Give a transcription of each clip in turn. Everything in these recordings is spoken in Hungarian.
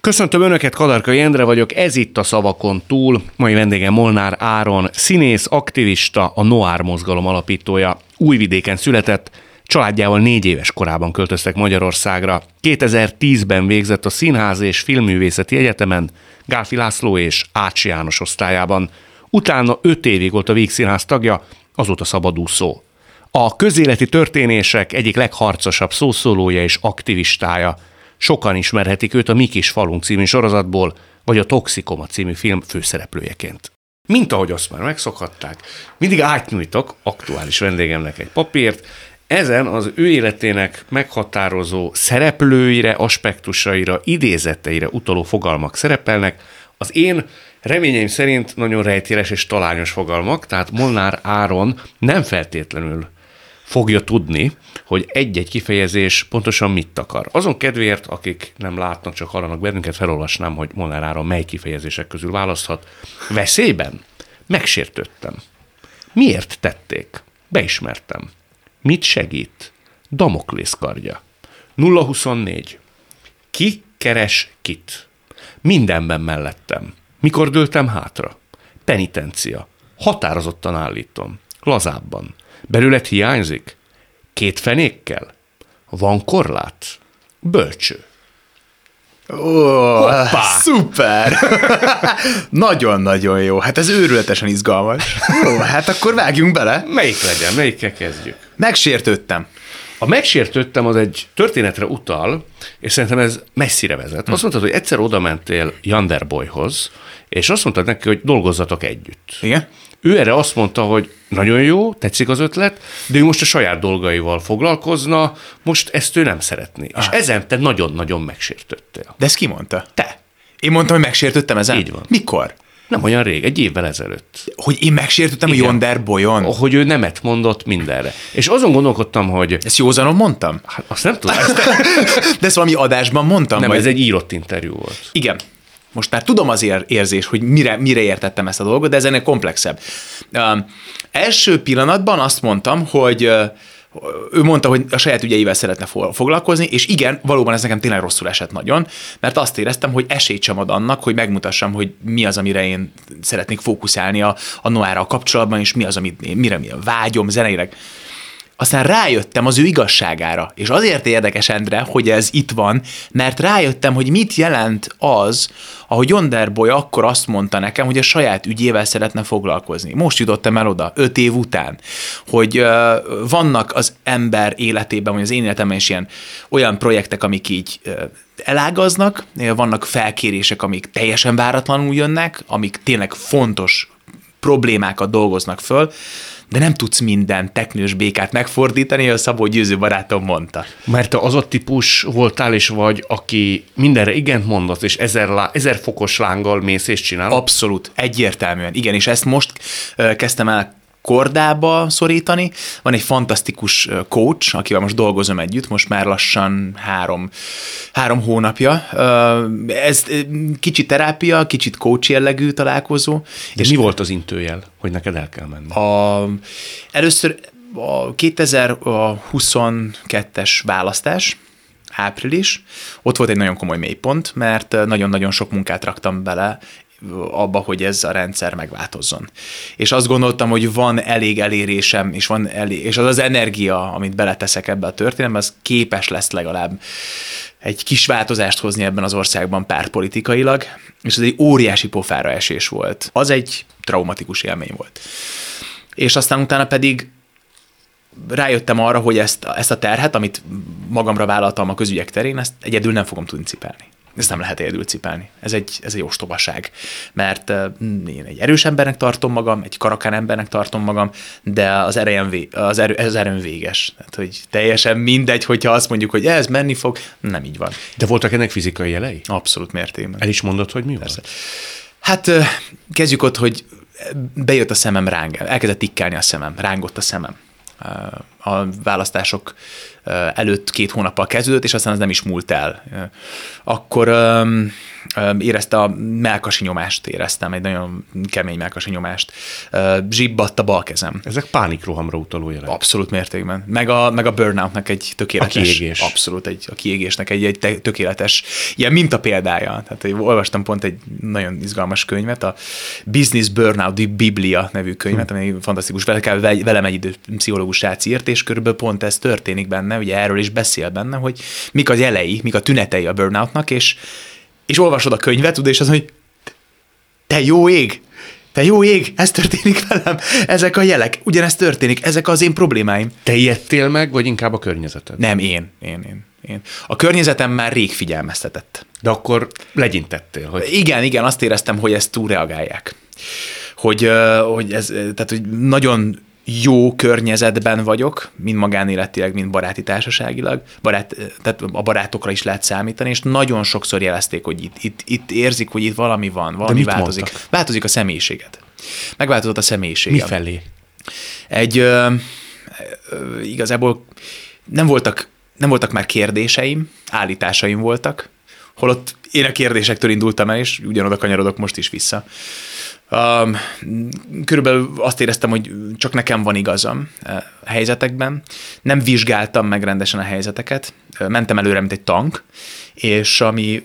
Köszöntöm Önöket, Kadarkai Endre vagyok, ez itt a Szavakon túl. Mai vendégem Molnár Áron, színész, aktivista, a Noár mozgalom alapítója. Újvidéken született, családjával négy éves korában költöztek Magyarországra. 2010-ben végzett a Színház és Filmművészeti Egyetemen, Gálfi László és Ácsi János osztályában. Utána öt évig volt a Vígszínház tagja, azóta szabadúszó. A közéleti történések egyik legharcosabb szószólója és aktivistája – Sokan ismerhetik őt a Mi kis falunk című sorozatból, vagy a Toxikoma című film főszereplőjeként. Mint ahogy azt már megszokhatták, mindig átnyújtok aktuális vendégemnek egy papírt, ezen az ő életének meghatározó szereplőire, aspektusaira, idézeteire utaló fogalmak szerepelnek. Az én reményeim szerint nagyon rejtéles és talányos fogalmak, tehát Molnár Áron nem feltétlenül fogja tudni, hogy egy-egy kifejezés pontosan mit akar. Azon kedvéért, akik nem látnak, csak hallanak bennünket, felolvasnám, hogy Monárára mely kifejezések közül választhat. Veszélyben? Megsértődtem. Miért tették? Beismertem. Mit segít? Damoklész kardja. 024. Ki keres kit? Mindenben mellettem. Mikor dőltem hátra? Penitencia. Határozottan állítom. Lazábban. Belőled hiányzik? Két fenékkel? Van korlát? Bölcső. Ó, szuper! Nagyon-nagyon jó. Hát ez őrületesen izgalmas. Jó, hát akkor vágjunk bele. Melyik legyen? Melyikkel kezdjük? Megsértődtem. A megsértődtem az egy történetre utal, és szerintem ez messzire vezet. Azt mondtad, hogy egyszer oda mentél Janderboyhoz, és azt mondtad neki, hogy dolgozzatok együtt. Igen? Ő erre azt mondta, hogy nagyon jó, tetszik az ötlet, de ő most a saját dolgaival foglalkozna, most ezt ő nem szeretné. Ah. És ezen te nagyon-nagyon megsértöttél. De ezt ki mondta? Te. Én mondtam, hogy megsértődtem ezen? Így van. Mikor? Nem olyan rég, egy évvel ezelőtt. Hogy én megsértődtem Igen. a Yonder boyon? Hogy ő nemet mondott mindenre. És azon gondolkodtam, hogy... Ezt józanon mondtam? Hát azt nem tudom. De ezt valami adásban mondtam? Nem, vagy? ez egy írott interjú volt. Igen most már tudom az érzés, hogy mire, mire értettem ezt a dolgot, de ez ennél komplexebb. Uh, első pillanatban azt mondtam, hogy uh, ő mondta, hogy a saját ügyeivel szeretne foglalkozni, és igen, valóban ez nekem tényleg rosszul esett nagyon, mert azt éreztem, hogy esélyt sem ad annak, hogy megmutassam, hogy mi az, amire én szeretnék fókuszálni a, a Noára a kapcsolatban, és mi az, amit, mire, mire vágyom zeneileg. Aztán rájöttem az ő igazságára, és azért érdekes, Endre, hogy ez itt van, mert rájöttem, hogy mit jelent az, ahogy Onderboy akkor azt mondta nekem, hogy a saját ügyével szeretne foglalkozni. Most jutottam el oda, öt év után, hogy uh, vannak az ember életében, vagy az én életemben is ilyen olyan projektek, amik így uh, elágaznak, vannak felkérések, amik teljesen váratlanul jönnek, amik tényleg fontos problémákat dolgoznak föl, de nem tudsz minden teknős békát megfordítani, a Szabó Győző barátom mondta. Mert te az a típus voltál és vagy, aki mindenre igent mondasz, és ezer, lá, ezer fokos lánggal mész és csinál. Abszolút, egyértelműen. Igen, és ezt most kezdtem el kordába szorítani. Van egy fantasztikus coach, akivel most dolgozom együtt, most már lassan három, három hónapja. Ez kicsit terápia, kicsit coach jellegű találkozó. De és mi volt az intőjel, hogy neked el kell menni? A, először a 2022-es választás, április, ott volt egy nagyon komoly mélypont, mert nagyon-nagyon sok munkát raktam bele, abba, hogy ez a rendszer megváltozzon. És azt gondoltam, hogy van elég elérésem, és, van elég, és az az energia, amit beleteszek ebbe a történetbe, az képes lesz legalább egy kis változást hozni ebben az országban pártpolitikailag, és ez egy óriási pofára esés volt. Az egy traumatikus élmény volt. És aztán utána pedig rájöttem arra, hogy ezt, ezt a terhet, amit magamra vállaltam a közügyek terén, ezt egyedül nem fogom tudni cipelni. Ezt nem lehet egyedül cipelni. Ez egy, ez egy ostobaság. Mert én egy erős embernek tartom magam, egy karakán embernek tartom magam, de az vé, az erő, az erőm véges. Tehát, hogy teljesen mindegy, hogyha azt mondjuk, hogy ez menni fog, nem így van. De voltak ennek fizikai jelei? Abszolút mértékben. El is mondod, hogy mi Persze. volt? Hát kezdjük ott, hogy bejött a szemem ráng, elkezdett tikkelni a szemem, rángott a szemem a választások előtt két hónappal kezdődött, és aztán az nem is múlt el. Akkor érezte a melkasi nyomást, éreztem, egy nagyon kemény melkasi nyomást. Zsibbadt a bal kezem. Ezek pánikrohamra utaló jelek. Abszolút mértékben. Meg a, meg a burnoutnak egy tökéletes. A kiégés. Abszolút, egy, a kiégésnek egy, egy tökéletes ilyen minta példája. Tehát hogy olvastam pont egy nagyon izgalmas könyvet, a Business Burnout Biblia nevű könyvet, hm. ami fantasztikus, vele, velem egy idő pszichológus írt, és körülbelül pont ez történik benne, ugye erről is beszél benne, hogy mik az jelei, mik a tünetei a burnoutnak, és és olvasod a könyvet, tudod, és az, hogy te jó ég, te jó ég, ez történik velem, ezek a jelek, ugyanezt történik, ezek az én problémáim. Te ijedtél meg, vagy inkább a környezeted? Nem, én, én, én. én. A környezetem már rég figyelmeztetett. De akkor legyintettél, hogy... Igen, igen, azt éreztem, hogy ezt túlreagálják. Hogy, hogy ez, tehát, hogy nagyon jó környezetben vagyok, mind magánéletileg, mind baráti társaságilag, barát, tehát a barátokra is lehet számítani, és nagyon sokszor jelezték, hogy itt, itt, itt érzik, hogy itt valami van, valami változik. Mondtak? Változik a személyiséget. Megváltozott a személyiség. Mi felé? Egy ö, ö, igazából nem voltak, nem voltak már kérdéseim, állításaim voltak, holott én a kérdésektől indultam el, és ugyanoda kanyarodok most is vissza. Körülbelül azt éreztem, hogy csak nekem van igazam eh, helyzetekben. Nem vizsgáltam meg rendesen a helyzeteket. Mentem előre, mint egy tank, és ami,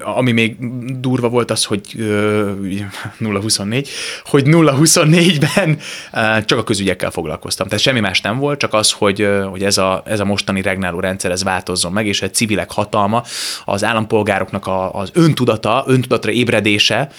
ami még durva volt az, hogy 0-24, hogy 0-24-ben csak a közügyekkel foglalkoztam. Tehát semmi más nem volt, csak az, hogy, hogy ez, a, ez a mostani regnáló rendszer ez változzon meg, és egy civilek hatalma, az állampolgároknak a, az öntudata, öntudatra ébredése,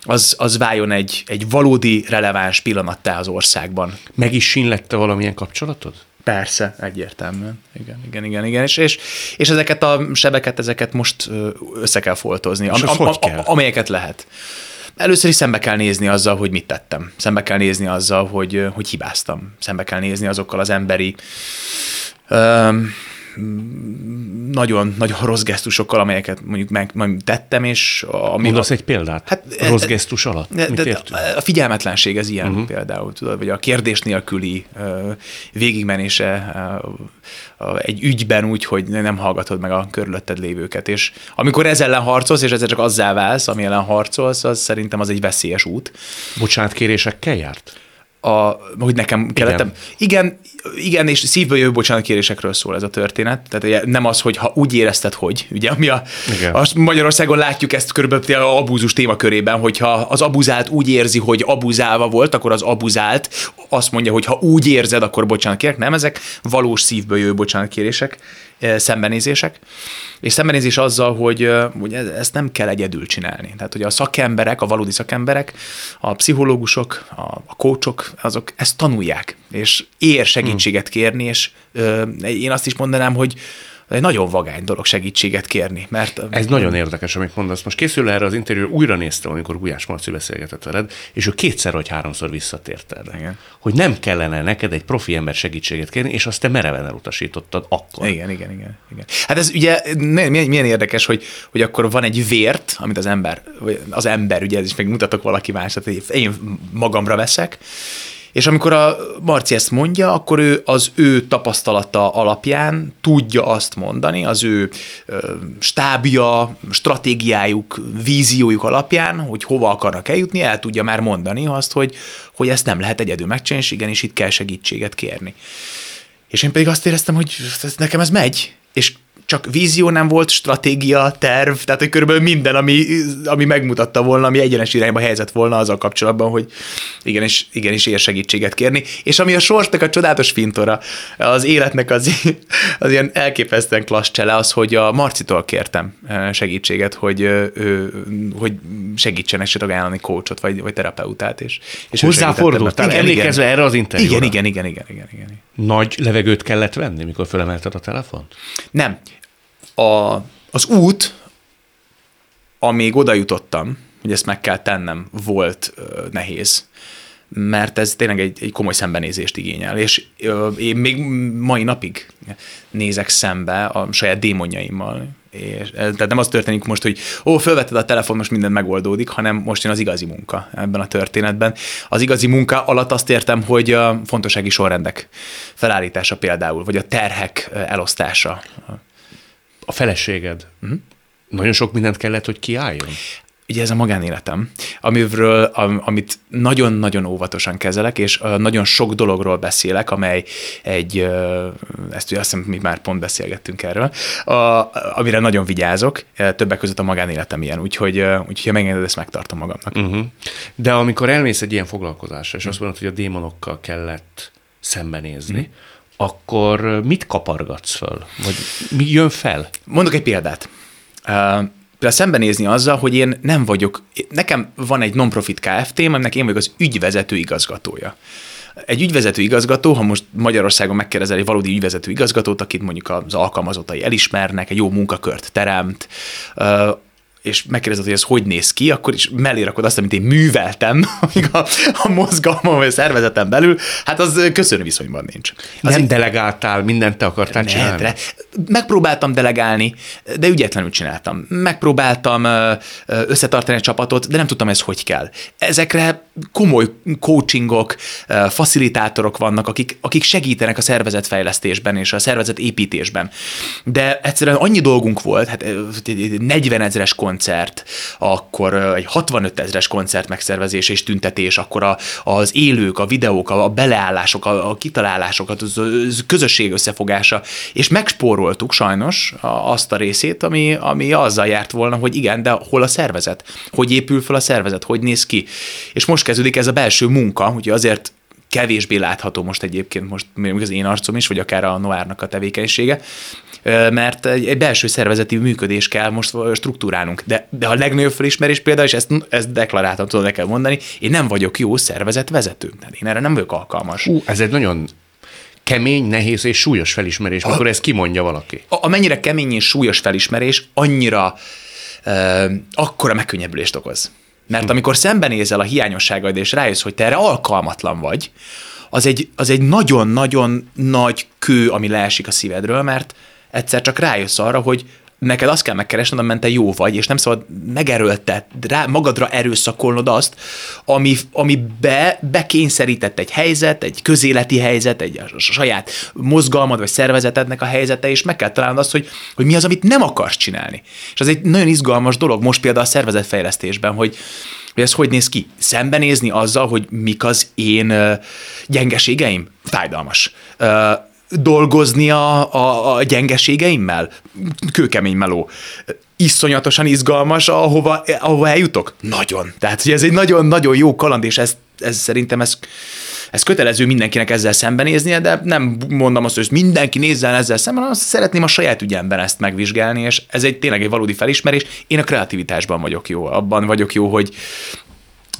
az, az váljon egy, egy valódi releváns pillanattá az országban. Meg is sinlette valamilyen kapcsolatod? Persze, egyértelműen. Igen, igen, igen, igen. És, és, és ezeket a sebeket, ezeket most össze kell foltozni, am, am, am, amelyeket lehet. Először is szembe kell nézni azzal, hogy mit tettem. Szembe kell nézni azzal, hogy, hogy hibáztam. Szembe kell nézni azokkal az emberi um, nagyon, nagyon rossz gesztusokkal, amelyeket mondjuk meg, meg tettem, és... Ami Mondasz a, egy példát? Hát, rossz gesztus alatt? De, de, a figyelmetlenség ez ilyen uh-huh. például, tudod, vagy a kérdés nélküli uh, végigmenése uh, egy ügyben úgy, hogy nem hallgatod meg a körülötted lévőket, és amikor ez ellen harcolsz, és ezzel csak azzá válsz, ami ellen harcolsz, az szerintem az egy veszélyes út. Bocsánatkérésekkel járt? A, hogy nekem kellett. Igen. igen, igen, és szívből jövő bocsánatkérésekről szól ez a történet. Tehát nem az, hogy ha úgy érezted, hogy, ugye, ami a, azt Magyarországon látjuk ezt körülbelül a abúzus témakörében, hogyha az abuzált úgy érzi, hogy abuzálva volt, akkor az abuzált azt mondja, hogy ha úgy érzed, akkor bocsánat kérek. Nem, ezek valós szívből jövő bocsánatkérések, szembenézések. És szembenézés azzal, hogy, hogy ezt nem kell egyedül csinálni. Tehát, hogy a szakemberek, a valódi szakemberek, a pszichológusok, a, a coachok, azok ezt tanulják, és ér segítséget kérni, és ö, én azt is mondanám, hogy egy nagyon vagány dolog segítséget kérni. Mert, Ez nagyon érdekes, amit mondasz. Most készül erre az interjú, újra néztem, amikor Gulyás Marci beszélgetett veled, és ő kétszer vagy háromszor visszatért erre. Igen. Hogy nem kellene neked egy profi ember segítséget kérni, és azt te mereven elutasítottad akkor. Igen, igen, igen. igen. Hát ez ugye milyen, milyen érdekes, hogy, hogy akkor van egy vért, amit az ember, az ember, ugye ez is megmutatok valaki más, tehát én magamra veszek, és amikor a Marci ezt mondja, akkor ő az ő tapasztalata alapján tudja azt mondani, az ő stábja, stratégiájuk, víziójuk alapján, hogy hova akarnak eljutni, el tudja már mondani azt, hogy, hogy ezt nem lehet egyedül megcsinálni, és igenis itt kell segítséget kérni. És én pedig azt éreztem, hogy nekem ez megy, és csak vízió nem volt, stratégia, terv, tehát hogy körülbelül minden, ami, ami megmutatta volna, ami egyenes irányba helyzet volna azzal kapcsolatban, hogy igenis, igenis ér segítséget kérni. És ami a sorsnak a csodálatos fintora, az életnek az, az ilyen elképesztően klassz csele, az, hogy a Marcitól kértem segítséget, hogy, hogy segítsen esetleg ajánlani coachot, vagy, vagy terapeutát. És, és Hozzáfordultál, emlékezve erre az interjúra. Igen, igen, igen, igen, igen, igen. Nagy levegőt kellett venni, mikor felemelted a telefont? Nem a, az út, amíg oda jutottam, hogy ezt meg kell tennem, volt nehéz. Mert ez tényleg egy, egy komoly szembenézést igényel, és én még mai napig nézek szembe a saját démonjaimmal, és, tehát nem az történik most, hogy ó, felvetted a telefon, most minden megoldódik, hanem most jön az igazi munka ebben a történetben. Az igazi munka alatt azt értem, hogy a fontossági sorrendek felállítása például, vagy a terhek elosztása a feleséged uh-huh. nagyon sok mindent kellett, hogy kiálljon? ugye ez a magánéletem, amiről, am, amit nagyon-nagyon óvatosan kezelek, és uh, nagyon sok dologról beszélek, amely egy, uh, ezt ugye azt hiszem, mi már pont beszélgettünk erről, uh, amire nagyon vigyázok, többek között a magánéletem ilyen, úgyhogy, uh, úgyhogy ha megengeded, ezt megtartom magamnak. Uh-huh. De amikor elmész egy ilyen foglalkozásra, és azt mondod, hogy a démonokkal kellett szembenézni, uh-huh. Akkor mit kapargatsz föl? Vagy mi jön fel? Mondok egy példát. Uh, például szembenézni azzal, hogy én nem vagyok, nekem van egy non-profit KFT, aminek én vagyok az ügyvezető igazgatója. Egy ügyvezető igazgató, ha most Magyarországon megkérdezel egy valódi ügyvezető igazgatót, akit mondjuk az alkalmazottai elismernek, egy jó munkakört teremt, és megkérdezed, hogy ez hogy néz ki, akkor is mellé rakod azt, amit én műveltem, amíg a, a mozgalmam vagy a szervezetem belül, hát az köszönő viszonyban nincs. Az nem delegáltál, mindent te akartál csinálni? Netre. Megpróbáltam delegálni, de ügyetlenül csináltam. Megpróbáltam összetartani a csapatot, de nem tudtam ez hogy kell. Ezekre komoly coachingok, facilitátorok vannak, akik, akik segítenek a szervezetfejlesztésben és a szervezet építésben. De egyszerűen annyi dolgunk volt, hát 40 ezeres koncert, akkor egy 65 ezeres koncert megszervezés és tüntetés, akkor a, az élők, a videók, a, a beleállások, a, a kitalálások, az, az közösség összefogása, és megspóroltuk sajnos azt a részét, ami, ami azzal járt volna, hogy igen, de hol a szervezet? Hogy épül fel a szervezet? Hogy néz ki? És most kezdődik ez a belső munka, ugye azért kevésbé látható most egyébként most még az én arcom is, vagy akár a Noárnak a tevékenysége, mert egy belső szervezeti működés kell most struktúrálnunk. De, de a legnagyobb felismerés például, és ezt, ezt deklaráltam, tudom nekem mondani, én nem vagyok jó szervezetvezető. Tehát én erre nem vagyok alkalmas. Hú, ez egy nagyon kemény, nehéz és súlyos felismerés, a, akkor ezt kimondja valaki. A, amennyire kemény és súlyos felismerés, annyira uh, akkora megkönnyebbülést okoz. Mert hm. amikor szembenézel a hiányosságaid, és rájössz, hogy te erre alkalmatlan vagy, az egy, az egy nagyon-nagyon nagy kő, ami leesik a szívedről, mert egyszer csak rájössz arra, hogy neked azt kell megkeresned, amiben te jó vagy, és nem szabad megerőltet, rá, magadra erőszakolnod azt, ami, ami be, bekényszerített egy helyzet, egy közéleti helyzet, egy a saját mozgalmad vagy szervezetednek a helyzete, és meg kell találnod azt, hogy, hogy mi az, amit nem akarsz csinálni. És ez egy nagyon izgalmas dolog most például a szervezetfejlesztésben, hogy, hogy ez hogy néz ki? Szembenézni azzal, hogy mik az én gyengeségeim? Fájdalmas dolgozni a, a, a gyengeségeimmel? Kőkemény meló. Iszonyatosan izgalmas, ahova, ahova eljutok? Nagyon. Tehát, hogy ez egy nagyon-nagyon jó kaland, és ez, ez szerintem ez, ez kötelező mindenkinek ezzel szembenéznie, de nem mondom azt, hogy mindenki nézzen ezzel szemben, hanem szeretném a saját ügyemben ezt megvizsgálni, és ez egy tényleg egy valódi felismerés. Én a kreativitásban vagyok jó, abban vagyok jó, hogy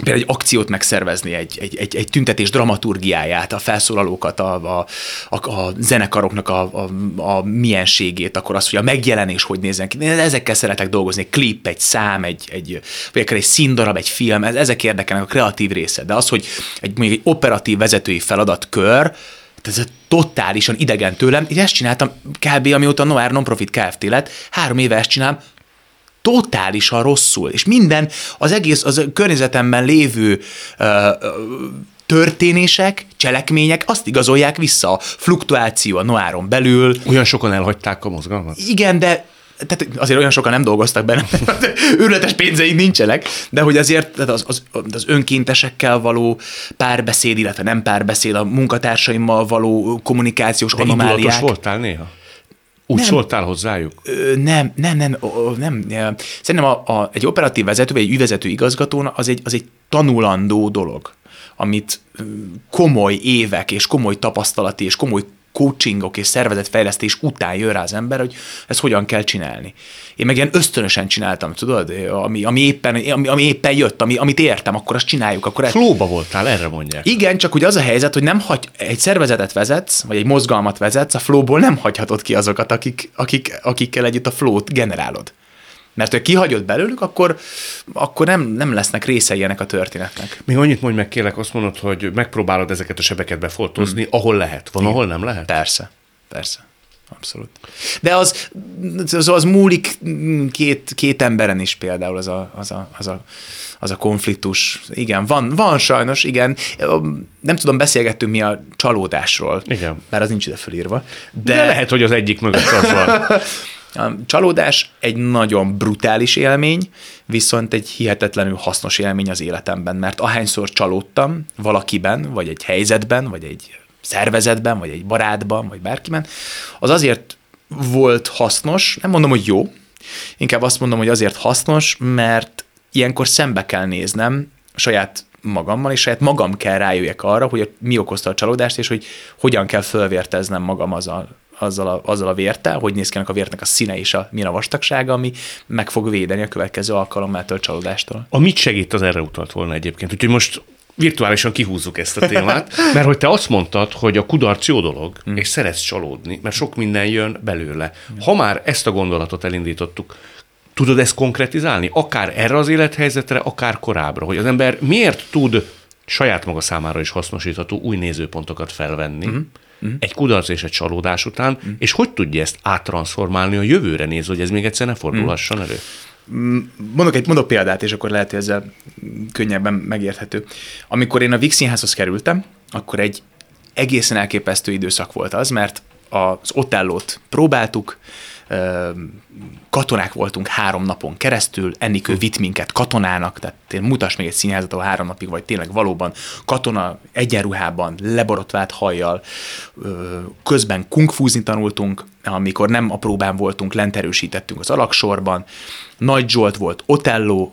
például egy akciót megszervezni, egy, egy, egy, egy tüntetés dramaturgiáját, a felszólalókat, a, a, a, a zenekaroknak a, a, a mienségét, akkor az, hogy a megjelenés hogy nézzen ki. Ezekkel szeretek dolgozni, egy klip, egy szám, egy, egy, vagy akár egy színdarab, egy film, ezek érdekelnek a kreatív része. De az, hogy egy, mondjuk egy operatív vezetői feladatkör, ez totálisan idegen tőlem. Én ezt csináltam kb. amióta Noir Nonprofit Kft. lett. Három éve ezt csinálom, totálisan rosszul, és minden az egész az környezetemben lévő uh, történések, cselekmények azt igazolják vissza. A fluktuáció a noáron belül. Olyan sokan elhagyták a mozgalmat? Igen, de tehát azért olyan sokan nem dolgoztak benne, őrületes pénzeink nincsenek, de hogy azért tehát az, az, az önkéntesekkel való párbeszéd, illetve nem párbeszéd, a munkatársaimmal való kommunikációs de anomáliák. voltál néha? Úgy nem, szóltál hozzájuk? Nem, nem, nem, nem. nem. Szerintem a, a, egy operatív vezető, vagy egy ügyvezető igazgató az egy, az egy tanulandó dolog, amit komoly évek, és komoly tapasztalati, és komoly coachingok és szervezetfejlesztés után jön rá az ember, hogy ezt hogyan kell csinálni. Én meg ilyen ösztönösen csináltam, tudod, ami, ami, éppen, ami, ami éppen jött, ami, amit értem, akkor azt csináljuk. Akkor ezt... Flóba voltál, erre mondják. Igen, csak hogy az a helyzet, hogy nem hagy, egy szervezetet vezetsz, vagy egy mozgalmat vezetsz, a flóból nem hagyhatod ki azokat, akik, akik, akikkel együtt a flót generálod. Mert ha kihagyod belőlük, akkor, akkor nem, nem lesznek részei ennek a történetnek. Még annyit mondj meg, kérlek, azt mondod, hogy megpróbálod ezeket a sebeket befoltozni, hmm. ahol lehet. Van, Igen. ahol nem lehet? Persze, persze. Abszolút. De az, az, az múlik két, két emberen is például az a, az a, az a, az a konfliktus. Igen, van, van sajnos, igen. Nem tudom, beszélgettünk mi a csalódásról. Igen. Bár az nincs ide fölírva. De, de lehet, hogy az egyik mögött az van. A csalódás egy nagyon brutális élmény, viszont egy hihetetlenül hasznos élmény az életemben, mert ahányszor csalódtam valakiben, vagy egy helyzetben, vagy egy szervezetben, vagy egy barátban, vagy bárkiben, az azért volt hasznos, nem mondom, hogy jó, inkább azt mondom, hogy azért hasznos, mert ilyenkor szembe kell néznem saját magammal, és saját magam kell rájöjjek arra, hogy mi okozta a csalódást, és hogy hogyan kell fölvérteznem magam azzal, azzal a, azzal a vértel, hogy néz ki a vértnek a színe és a, milyen a vastagsága, ami meg fog védeni a következő alkalommal a csalódástól. A mit segít az erre utalt volna egyébként? Úgyhogy most virtuálisan kihúzzuk ezt a témát, mert hogy te azt mondtad, hogy a kudarc jó dolog, mm. és szeretsz csalódni, mert sok minden jön belőle. Ha már ezt a gondolatot elindítottuk, tudod ezt konkretizálni? Akár erre az élethelyzetre, akár korábbra, hogy az ember miért tud saját maga számára is hasznosítható új nézőpontokat felvenni, mm uh-huh. egy kudarc és egy csalódás után, uh-huh. és hogy tudja ezt áttransformálni a jövőre nézve, hogy ez még egyszer ne fordulhasson elő? Mm, mondok egy mondok példát, és akkor lehet, hogy ezzel könnyebben megérthető. Amikor én a Vix Színházhoz kerültem, akkor egy egészen elképesztő időszak volt az, mert az Otellót próbáltuk, katonák voltunk három napon keresztül, Ennikő vitt minket katonának, tehát mutas még egy színházat, ahol három napig vagy tényleg valóban katona egyenruhában, leborotvált hajjal, közben kungfúzni tanultunk, amikor nem a próbán voltunk, lent erősítettünk az alaksorban, Nagy Zsolt volt Otello,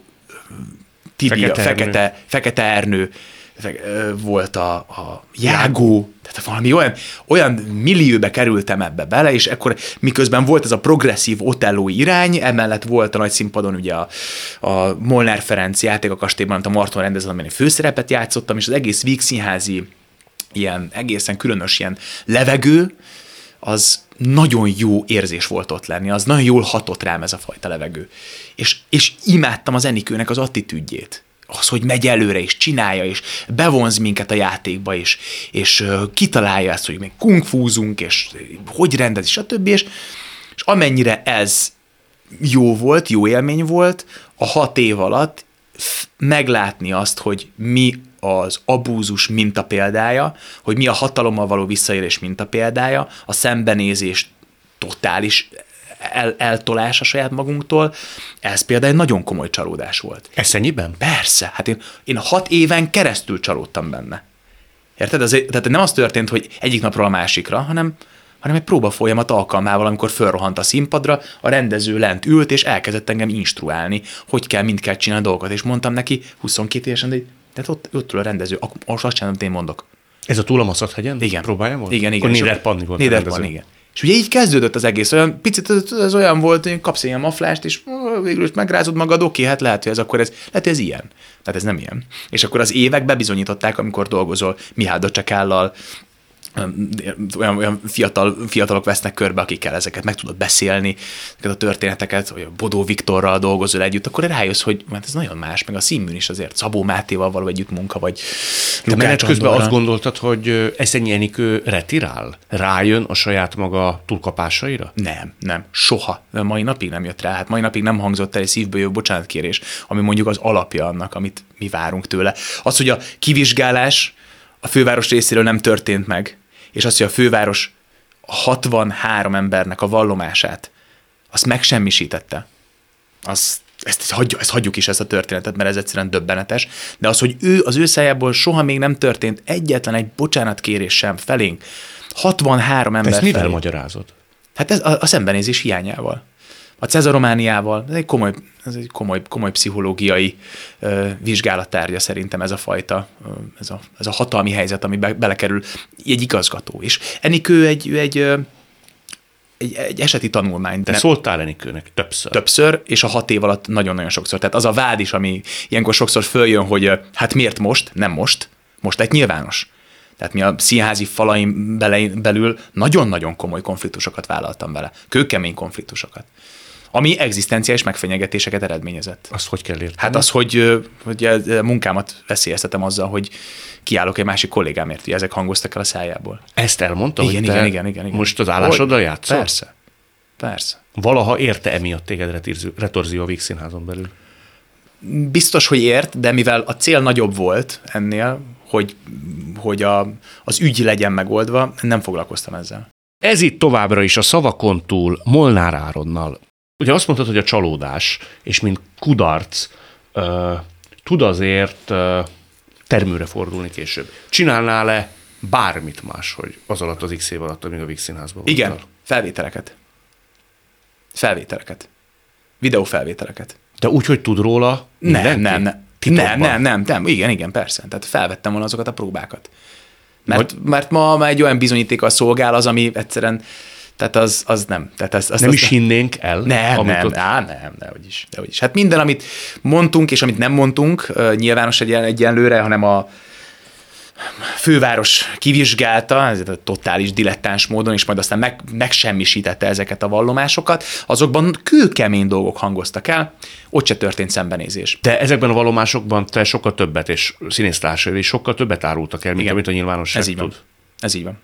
Tibi, Fekete, Fekete, Ernő. Fekete Ernő, volt a, a jágó, tehát valami olyan, olyan millióbe kerültem ebbe bele, és akkor miközben volt ez a progresszív Otello irány, emellett volt a nagy színpadon ugye a, a Molnár Ferenc játék a kastélyban, amit a Marton rendezett, amin főszerepet játszottam, és az egész Víg színházi ilyen egészen különös ilyen levegő, az nagyon jó érzés volt ott lenni, az nagyon jól hatott rám ez a fajta levegő. És, és imádtam az Enikőnek az attitűdjét az, hogy megy előre, és csinálja, és bevonz minket a játékba, és, és kitalálja ezt, hogy még kungfúzunk, és hogy rendez, stb. És, és amennyire ez jó volt, jó élmény volt, a hat év alatt meglátni azt, hogy mi az abúzus mintapéldája, hogy mi a hatalommal való visszaélés mintapéldája, a szembenézés totális el, eltolás a saját magunktól, ez például egy nagyon komoly csalódás volt. Ennyiben? Persze, hát én, én hat éven keresztül csalódtam benne. Érted? Azért, tehát nem az történt, hogy egyik napról a másikra, hanem, hanem egy próba folyamat alkalmával, amikor fölrohant a színpadra, a rendező lent ült, és elkezdett engem instruálni, hogy kell, mind kell csinálni dolgokat, és mondtam neki 22 évesen, de tehát ott, ott a rendező, akkor most azt csinálom, én mondok. Ez a túl a? Igen. Próbálja volt? Igen, igen. Akkor Néder Panni volt Néder Panni, igen. És ugye így kezdődött az egész, olyan picit ez, ez olyan volt, hogy kapsz ilyen maflást, és végül is megrázod magad, oké, hát lehet, hogy ez akkor ez, lehet, ez ilyen. Tehát ez nem ilyen. És akkor az évek bebizonyították, amikor dolgozol Mihály Csekállal, olyan, olyan fiatal, fiatalok vesznek körbe, akikkel ezeket meg tudod beszélni, ezeket a történeteket, vagy a Bodó Viktorral dolgozol együtt, akkor rájössz, hogy hát ez nagyon más, meg a színműn is azért Szabó Mátéval való együtt munka, vagy Te menet közben azt gondoltad, hogy Eszenyi Enikő retirál? Rájön a saját maga túlkapásaira? Nem, nem, soha. Mai napig nem jött rá. Hát mai napig nem hangzott el egy szívből jó bocsánatkérés, ami mondjuk az alapja annak, amit mi várunk tőle. Az, hogy a kivizsgálás a főváros részéről nem történt meg, és azt, hogy a főváros 63 embernek a vallomását, azt megsemmisítette, az, ezt, hagyjuk, ezt hagyjuk is ezt a történetet, mert ez egyszerűen döbbenetes, de az, hogy ő az ő szájából soha még nem történt egyetlen egy bocsánatkérés sem felénk, 63 ember Ezt mivel felé. magyarázod? Hát ez a, a szembenézés hiányával a cezaromániával, ez egy komoly, ez egy komoly, komoly pszichológiai ö, vizsgálattárgya szerintem ez a fajta, ö, ez, a, ez a hatalmi helyzet, ami be, belekerül egy igazgató. És Enikő egy, egy, egy, egy, egy eseti tanulmány. De szóltál Enikőnek többször. Többször, és a hat év alatt nagyon-nagyon sokszor. Tehát az a vád is, ami ilyenkor sokszor följön, hogy hát miért most, nem most, most egy nyilvános. Tehát mi a színházi falaim belül nagyon-nagyon komoly konfliktusokat vállaltam vele. Kőkemény konfliktusokat ami egzisztenciális megfenyegetéseket eredményezett. Azt hogy kell érteni? Hát az, hogy, hogy munkámat veszélyeztetem azzal, hogy kiállok egy másik kollégámért, hogy ezek hangoztak el a szájából. Ezt elmondta, igen, hogy igen, igen, igen, igen. most az állásoddal játszol? Persze. Persze. Valaha érte emiatt téged retorzió a Vígszínházon belül? Biztos, hogy ért, de mivel a cél nagyobb volt ennél, hogy, hogy a, az ügy legyen megoldva, nem foglalkoztam ezzel. Ez itt továbbra is a szavakon túl Molnár Áronnal. Ugye azt mondtad, hogy a csalódás, és mint kudarc, uh, tud azért uh, termőre fordulni később. Csinálnál-e bármit máshogy az alatt az x év alatt, amíg a Vix színházban Igen, voltál? felvételeket. Felvételeket. Videófelvételeket. De úgy, hogy tud róla Nem, mindenki? nem, nem. Titokban? Nem, nem, nem, nem. Igen, igen, persze. Tehát felvettem volna azokat a próbákat. Mert, mert ma már egy olyan bizonyítékkal szolgál az, ami egyszerűen, tehát az, az nem. Tehát az, az, Nem az is hinnénk el? Nem, amit nem, ott- á, nem, dehogy is, dehogy is. Hát minden, amit mondtunk, és amit nem mondtunk, nyilvános egyen, egyenlőre, hanem a főváros kivizsgálta, ez a totális dilettáns módon, és majd aztán meg, megsemmisítette ezeket a vallomásokat, azokban kőkemény dolgok hangoztak el, ott se történt szembenézés. De ezekben a valomásokban te sokkal többet, és színésztársai is sokkal többet árultak el, mint Igen. amit a nyilvánosság Ez így van. tud. Ez így van.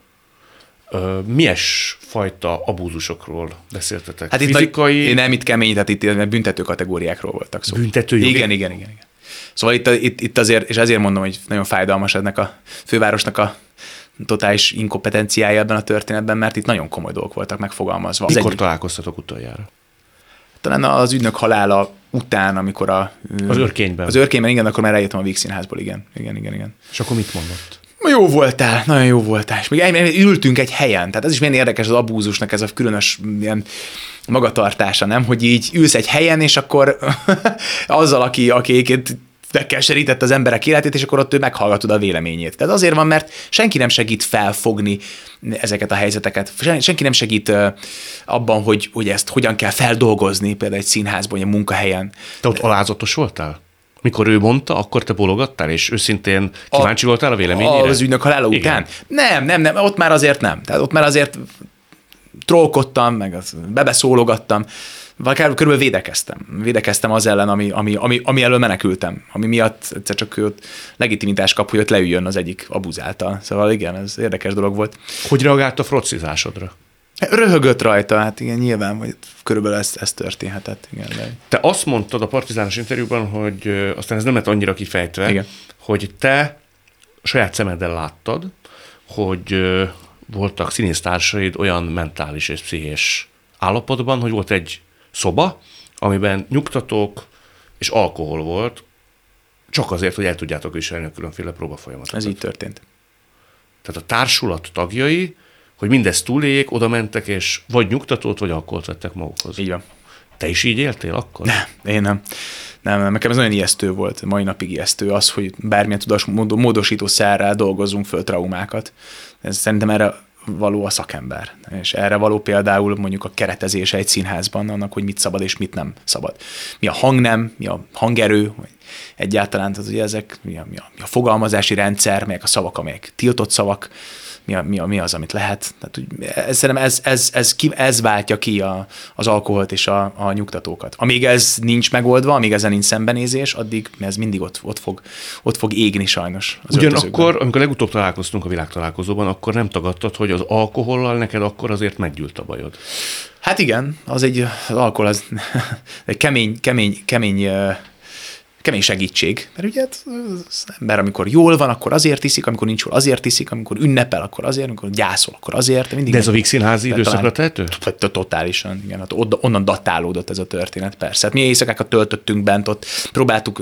Milyes fajta abúzusokról beszéltetek? Hát itt Fizikai, Nagy, nem itt kemény, tehát itt büntető kategóriákról voltak szó. Büntetőjogi? Igen, igen, igen, igen. Szóval itt, itt, itt azért, és ezért mondom, hogy nagyon fájdalmas ennek a fővárosnak a totális inkompetenciája ebben a történetben, mert itt nagyon komoly dolgok voltak megfogalmazva. Az mikor egyik, találkoztatok utoljára? talán az ügynök halála után, amikor a... Az örkényben. Az örkényben, igen, akkor már eljöttem a Víg Színházból, igen. Igen, igen, igen. És akkor mit mondott? Jó voltál, nagyon jó voltál. És még ültünk egy helyen, tehát ez is milyen érdekes az abúzusnak ez a különös ilyen magatartása, nem? Hogy így ülsz egy helyen, és akkor azzal, aki, aki egyébként megkeserített az emberek életét, és akkor ott ő meghallgatod a véleményét. Tehát azért van, mert senki nem segít felfogni ezeket a helyzeteket. Sen- Senki nem segít abban, hogy, hogy ezt hogyan kell feldolgozni, például egy színházban, vagy egy munkahelyen. Te ott alázatos voltál? Mikor ő mondta, akkor te bologattál, és őszintén kíváncsi voltál a véleményére? Az ügynök halála Igen. után? Nem, nem, nem, ott már azért nem. Tehát ott már azért trollkodtam, meg bebeszólogattam, vagy körülbelül védekeztem. Védekeztem az ellen, ami, ami, ami, ami elől menekültem, ami miatt egyszer csak ő legitimitást kap, hogy ott leüljön az egyik abuzáltal. Szóval igen, ez érdekes dolog volt. Hogy reagált a frocizásodra? Röhögött rajta, hát igen, nyilván, hogy körülbelül ez, ez történhetett. Igen, de... Te azt mondtad a partizános interjúban, hogy aztán ez nem lett annyira kifejtve, Igen. hogy te saját szemeddel láttad, hogy voltak színésztársaid olyan mentális és pszichés állapotban, hogy volt egy szoba, amiben nyugtatók és alkohol volt, csak azért, hogy el tudjátok viselni a különféle próbafolyamatokat. Ez így történt. Tehát a társulat tagjai, hogy mindezt túléljék, oda mentek, és vagy nyugtatót, vagy alkoholt vettek magukhoz. Így van. Te is így éltél akkor? Nem, én nem. Nem, nem, nekem ez nagyon ijesztő volt, mai napig ijesztő az, hogy bármilyen tudás mód- módosító szerrel dolgozzunk föl traumákat. Ez szerintem erre való a szakember. És erre való például mondjuk a keretezése egy színházban, annak, hogy mit szabad és mit nem szabad. Mi a hangnem, mi a hangerő, vagy egyáltalán, tehát ugye ezek, mi a, mi, a, mi a fogalmazási rendszer, melyek a szavak, amelyek tiltott szavak, mi, a, mi, a, mi az, amit lehet. Tehát, úgy, ez, szerintem ez, ez, ez, ki, ez váltja ki a, az alkoholt és a, a nyugtatókat. Amíg ez nincs megoldva, amíg ezen nincs szembenézés, addig ez mindig ott, ott, fog, ott fog égni sajnos. Az öltözőkben. Ugyanakkor, amikor legutóbb találkoztunk a világtalálkozóban, akkor nem tagadtad, hogy az alkohollal neked akkor azért meggyűlt a bajod. Hát igen, az egy, az alkohol az egy kemény, kemény, kemény, kemény segítség. Mert ugye hát az ember, amikor jól van, akkor azért iszik, amikor nincs jól, azért iszik, amikor ünnepel, akkor azért, amikor gyászol, akkor azért. Mindig De ez a De időszakra tehető? Totálisan, igen. Hát onnan datálódott ez a történet, persze. Hát mi éjszakákat töltöttünk bent, ott próbáltuk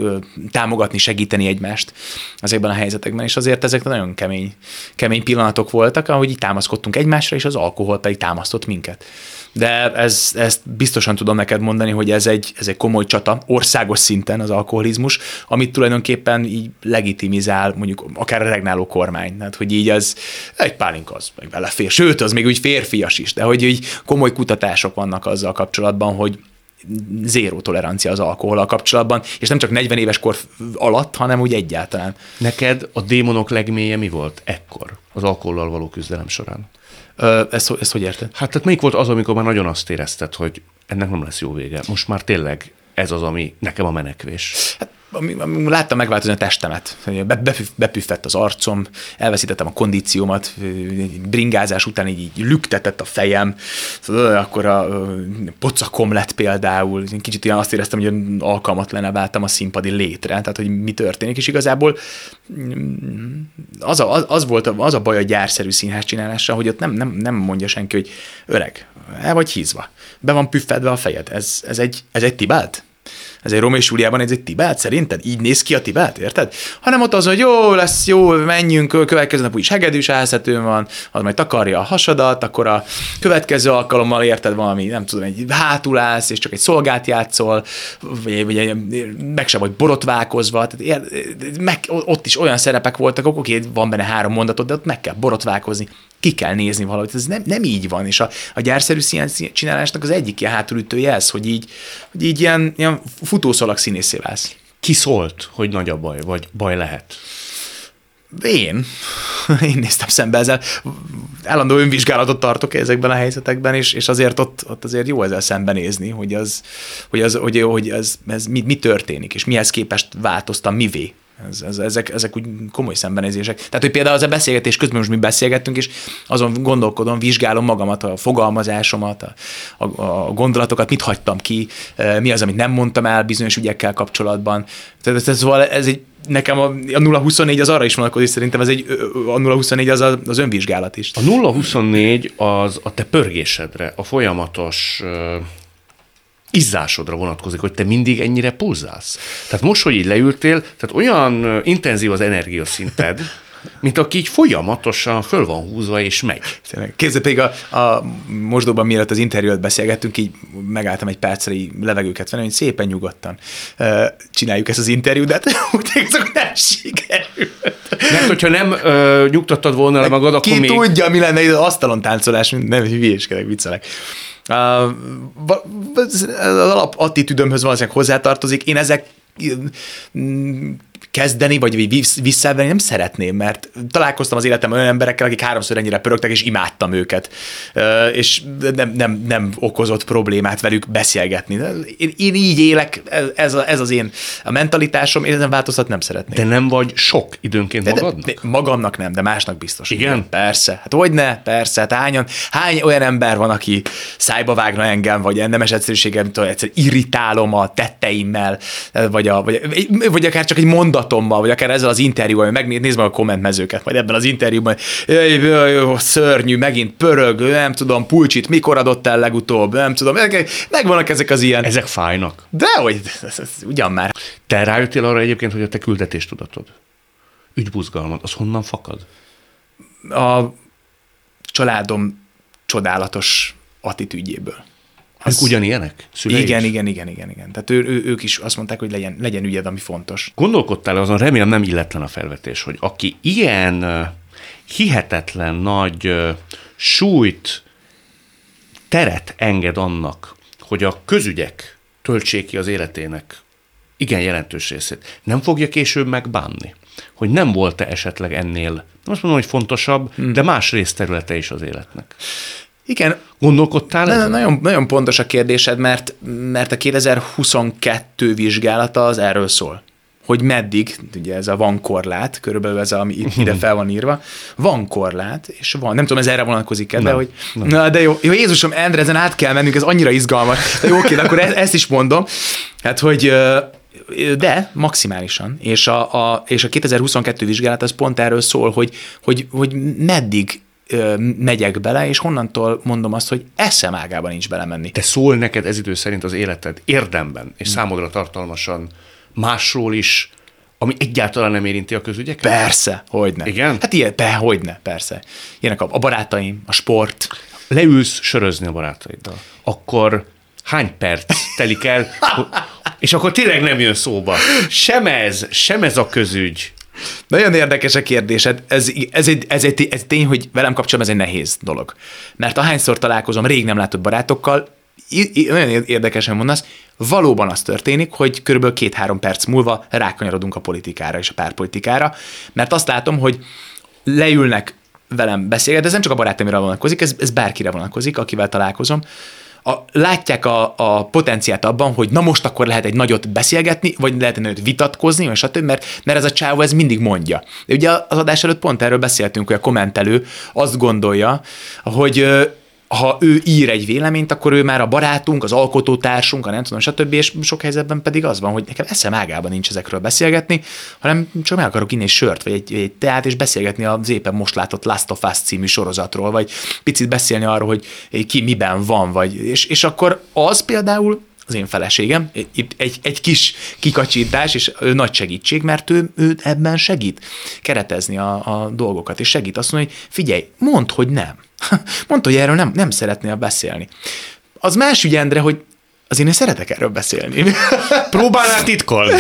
támogatni, segíteni egymást ezekben a helyzetekben, és azért ezek nagyon kemény, kemény pillanatok voltak, ahogy így támaszkodtunk egymásra, és az alkohol pedig támasztott minket. De ez, ezt biztosan tudom neked mondani, hogy ez egy, ez egy komoly csata, országos szinten az alkoholizmus, amit tulajdonképpen így legitimizál mondjuk akár a regnáló kormány. Tehát, hogy így az egy pálinka az meg belefér. Sőt, az még úgy férfias is, de hogy így komoly kutatások vannak azzal kapcsolatban, hogy zéró tolerancia az alkohol kapcsolatban, és nem csak 40 éves kor alatt, hanem úgy egyáltalán. Neked a démonok legmélye mi volt ekkor az alkohollal való küzdelem során? Ezt, ezt hogy érted? Hát tehát melyik volt az, amikor már nagyon azt érezted, hogy ennek nem lesz jó vége? Most már tényleg ez az, ami nekem a menekvés. Hát láttam megváltozni a testemet. Bepüffett az arcom, elveszítettem a kondíciómat, bringázás után így, így lüktetett a fejem, akkor a pocakom lett például, kicsit ilyen azt éreztem, hogy alkalmatlan váltam a színpadi létre, tehát hogy mi történik, és igazából mm, az, a, az volt a, az a baj a gyárszerű színház csinálással, hogy ott nem, nem, nem mondja senki, hogy öreg, el vagy hízva, be van püffedve a fejed, ez, ez egy, ez egy tibát? Ez egy Róma és Júliában ez egy Tibet, szerinted? Így néz ki a Tibet, érted? Hanem ott az, hogy jó, lesz jó, menjünk, következő nap úgyis hegedűs álszetőn van, az majd takarja a hasadat, akkor a következő alkalommal érted valami, nem tudom, egy hátulálsz, és csak egy szolgát játszol, vagy, vagy meg se vagy borotválkozva, tehát, meg, ott is olyan szerepek voltak, oké, van benne három mondatot, de ott meg kell borotválkozni ki kell nézni valahogy. Ez nem, nem így van, és a, a gyárszerű csinálásnak az egyik ilyen hátulütője ez, hogy így, hogy így ilyen, ilyen futószalag színészé válsz. Ki szólt, hogy nagy a baj, vagy baj lehet? Én. Én néztem szembe ezzel. Állandó önvizsgálatot tartok ezekben a helyzetekben, és, és azért ott, ott azért jó ezzel szembenézni, hogy az, hogy, az, hogy, hogy ez, ez mi, mi történik, és mihez képest változtam mivé ez, ez, ezek, ezek úgy komoly szembenézések. Tehát, hogy például az a beszélgetés közben most mi beszélgettünk, és azon gondolkodom, vizsgálom magamat, a fogalmazásomat, a, a, a gondolatokat, mit hagytam ki, e, mi az, amit nem mondtam el bizonyos ügyekkel kapcsolatban. Tehát ez, ez, ez egy nekem a, a 024 az arra is vonatkozik, szerintem ez egy, a 024 az a, az önvizsgálat is. A 024 az a te pörgésedre, a folyamatos izzásodra vonatkozik, hogy te mindig ennyire pulzálsz. Tehát most, hogy így leültél, tehát olyan intenzív az energiaszinted, mint aki így folyamatosan föl van húzva és megy. Képzeld pedig a, a mosdóban, mielőtt az interjút beszélgettünk, így megálltam egy percre így levegőket venni, hogy szépen nyugodtan csináljuk ezt az interjút, de hát úgy hogy nem sikerült. Mert hogyha nem uh, nyugtattad volna le magad, akkor Ki még... tudja, mi lenne az asztalon táncolás, nem hülyéskedek, viccelek. Az alap attitűdömhöz valószínűleg hozzátartozik. Én ezek kezdeni, vagy visszavenni nem szeretném, mert találkoztam az életem olyan emberekkel, akik háromszor ennyire pörögtek, és imádtam őket, és nem, nem, nem okozott problémát velük beszélgetni. Én, én így élek, ez, a, ez az én a mentalitásom, én ezen változtat nem szeretném. De nem vagy sok időnként de, magadnak? De, de, magamnak nem, de másnak biztos. Igen? igen? Persze. Hát hogy ne, persze. Hát hányan, hány olyan ember van, aki szájba vágna engem, vagy nemes egyszerűségem, egyszer irritálom a tetteimmel, vagy, a, vagy, vagy akár csak egy mondat mondatommal, vagy akár ezzel az interjúval, megnézd meg a kommentmezőket, majd ebben az interjúban, jaj, jaj, szörnyű, megint pörög, nem tudom, pulcsit mikor adott el legutóbb, nem tudom, megvannak ezek az ilyen. Ezek fájnak. De hogy, ez, ez, ugyan már. Te rájöttél arra egyébként, hogy a te küldetéstudatod, ügybuzgalmad, az honnan fakad? A családom csodálatos attitűdjéből. Ők ugyanilyenek? Szülei igen, igen, igen, igen, igen. Tehát ő, ő, ők is azt mondták, hogy legyen, legyen ügyed, ami fontos. Gondolkodtál azon, remélem nem illetlen a felvetés, hogy aki ilyen hihetetlen nagy súlyt, teret enged annak, hogy a közügyek töltsék ki az életének igen jelentős részét, nem fogja később megbánni, hogy nem volt-e esetleg ennél, nem azt mondom, hogy fontosabb, hmm. de más részterülete is az életnek. Igen. Gondolkodtál ezen? Nagyon, nagyon pontos a kérdésed, mert, mert a 2022 vizsgálata az erről szól hogy meddig, ugye ez a van korlát, körülbelül ez, ami itt ide fel van írva, van korlát, és van, nem tudom, ez erre vonatkozik de hogy, nem. na de jó, jó, Jézusom, Endre, ezen át kell mennünk, ez annyira izgalmas. De jó, oké, de akkor e- ezt is mondom, hát, hogy de maximálisan, és a, a, és a 2022 vizsgálat az pont erről szól, hogy, hogy, hogy meddig megyek bele, és honnantól mondom azt, hogy eszem ágában nincs belemenni. Te szól neked ez idő szerint az életed érdemben, és hmm. számodra tartalmasan másról is, ami egyáltalán nem érinti a közügyeket? Persze, hogyne. Igen? Hát ilyen, be, hogyne, persze. Ilyenek a, a barátaim, a sport. Leülsz sörözni a barátaiddal, akkor hány perc telik el, és akkor tényleg nem jön szóba. Sem ez, sem ez a közügy, nagyon érdekes a kérdésed. Ez, ez, egy, ez, egy, ez tény, hogy velem kapcsolatban ez egy nehéz dolog. Mert ahányszor találkozom rég nem látott barátokkal, nagyon érdekesen mondasz, valóban az történik, hogy körülbelül két-három perc múlva rákanyarodunk a politikára és a párpolitikára, mert azt látom, hogy leülnek velem beszélgetni, ez nem csak a barátaimra vonatkozik, ez, ez bárkire vonatkozik, akivel találkozom, a, látják a, a potenciát abban, hogy na most akkor lehet egy nagyot beszélgetni, vagy lehet egy nagyot vitatkozni, vagy stb., mert, mert ez a csávó ez mindig mondja. De ugye az adás előtt pont erről beszéltünk, hogy a kommentelő azt gondolja, hogy ha ő ír egy véleményt, akkor ő már a barátunk, az alkotótársunk, a nem tudom, stb. És sok helyzetben pedig az van, hogy nekem eszem ágában nincs ezekről beszélgetni, hanem csak meg akarok inni egy sört, vagy egy, egy teát, és beszélgetni az éppen most látott Last of Us című sorozatról, vagy picit beszélni arról, hogy ki miben van, vagy, és, és akkor az például az én feleségem, itt egy, egy kis kikacsintás, és ő nagy segítség, mert ő, ő ebben segít keretezni a, a dolgokat, és segít azt mondani, hogy figyelj, mondd, hogy nem Mondta, hogy erről nem, nem szeretnél beszélni. Az más ügy, Endre, hogy azért én szeretek erről beszélni. Próbálnál titkolni.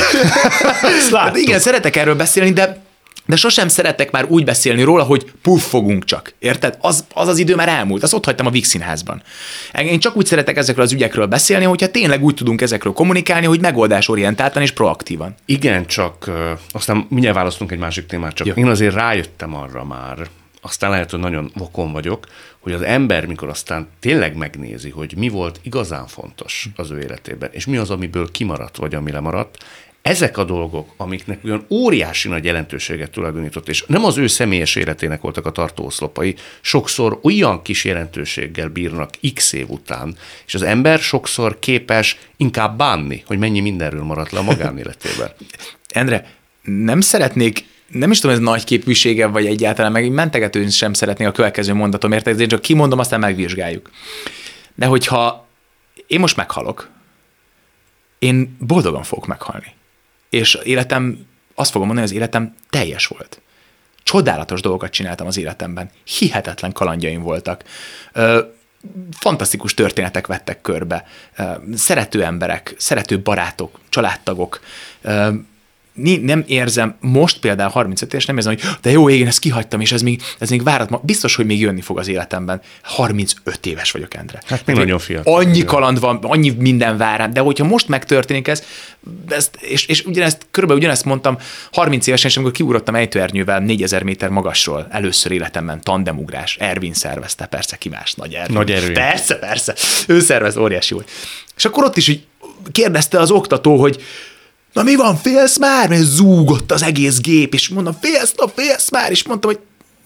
hát igen, szeretek erről beszélni, de de sosem szeretek már úgy beszélni róla, hogy puffogunk csak. Érted? Az az, az idő már elmúlt. Azt ott hagytam a Vix színházban. Én csak úgy szeretek ezekről az ügyekről beszélni, hogyha tényleg úgy tudunk ezekről kommunikálni, hogy megoldásorientáltan és proaktívan. Igen, csak aztán mindjárt választunk egy másik témát, csak Jó. én azért rájöttem arra már, aztán lehet, hogy nagyon vokon vagyok, hogy az ember, mikor aztán tényleg megnézi, hogy mi volt igazán fontos az ő életében, és mi az, amiből kimaradt, vagy ami lemaradt, ezek a dolgok, amiknek olyan óriási nagy jelentőséget tulajdonított, és nem az ő személyes életének voltak a tartóoszlopai, sokszor olyan kis jelentőséggel bírnak x év után, és az ember sokszor képes inkább bánni, hogy mennyi mindenről maradt le a magánéletében. Endre, nem szeretnék nem is tudom, ez nagy képvisége, vagy egyáltalán, meg mentegetőn sem szeretnék a következő mondatom, érted? Én csak kimondom, aztán megvizsgáljuk. De hogyha én most meghalok, én boldogan fogok meghalni. És életem, azt fogom mondani, az életem teljes volt. Csodálatos dolgokat csináltam az életemben. Hihetetlen kalandjaim voltak. Ö, fantasztikus történetek vettek körbe. Szerető emberek, szerető barátok, családtagok nem érzem, most például 35 éves, nem érzem, hogy de jó, én ezt kihagytam, és ez még, ez még várat, biztos, hogy még jönni fog az életemben. 35 éves vagyok, Endre. Hát még nagyon fiatal. Annyi kaland van, annyi minden vár rám, de hogyha most megtörténik ez, ezt, és, és ugyanezt, körülbelül ugyanezt mondtam 30 évesen, és amikor kiugrottam ejtőernyővel 4000 méter magasról, először életemben tandemugrás, Ervin szervezte, persze ki más, nagy Ervin. Nagy Ervin. Persze, persze, ő szervez, óriási volt. És akkor ott is így kérdezte az oktató, hogy na mi van, félsz már? Mert zúgott az egész gép, és mondom, félsz, na félsz már, és mondtam, hogy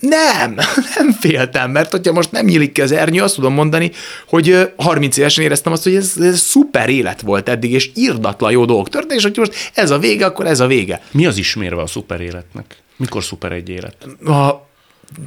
nem, nem féltem, mert hogyha most nem nyílik ki az ernyő, azt tudom mondani, hogy 30 évesen éreztem azt, hogy ez, ez szuper élet volt eddig, és írdatlan jó dolgok történt, és hogy most ez a vége, akkor ez a vége. Mi az ismérve a szuper életnek? Mikor szuper egy élet? A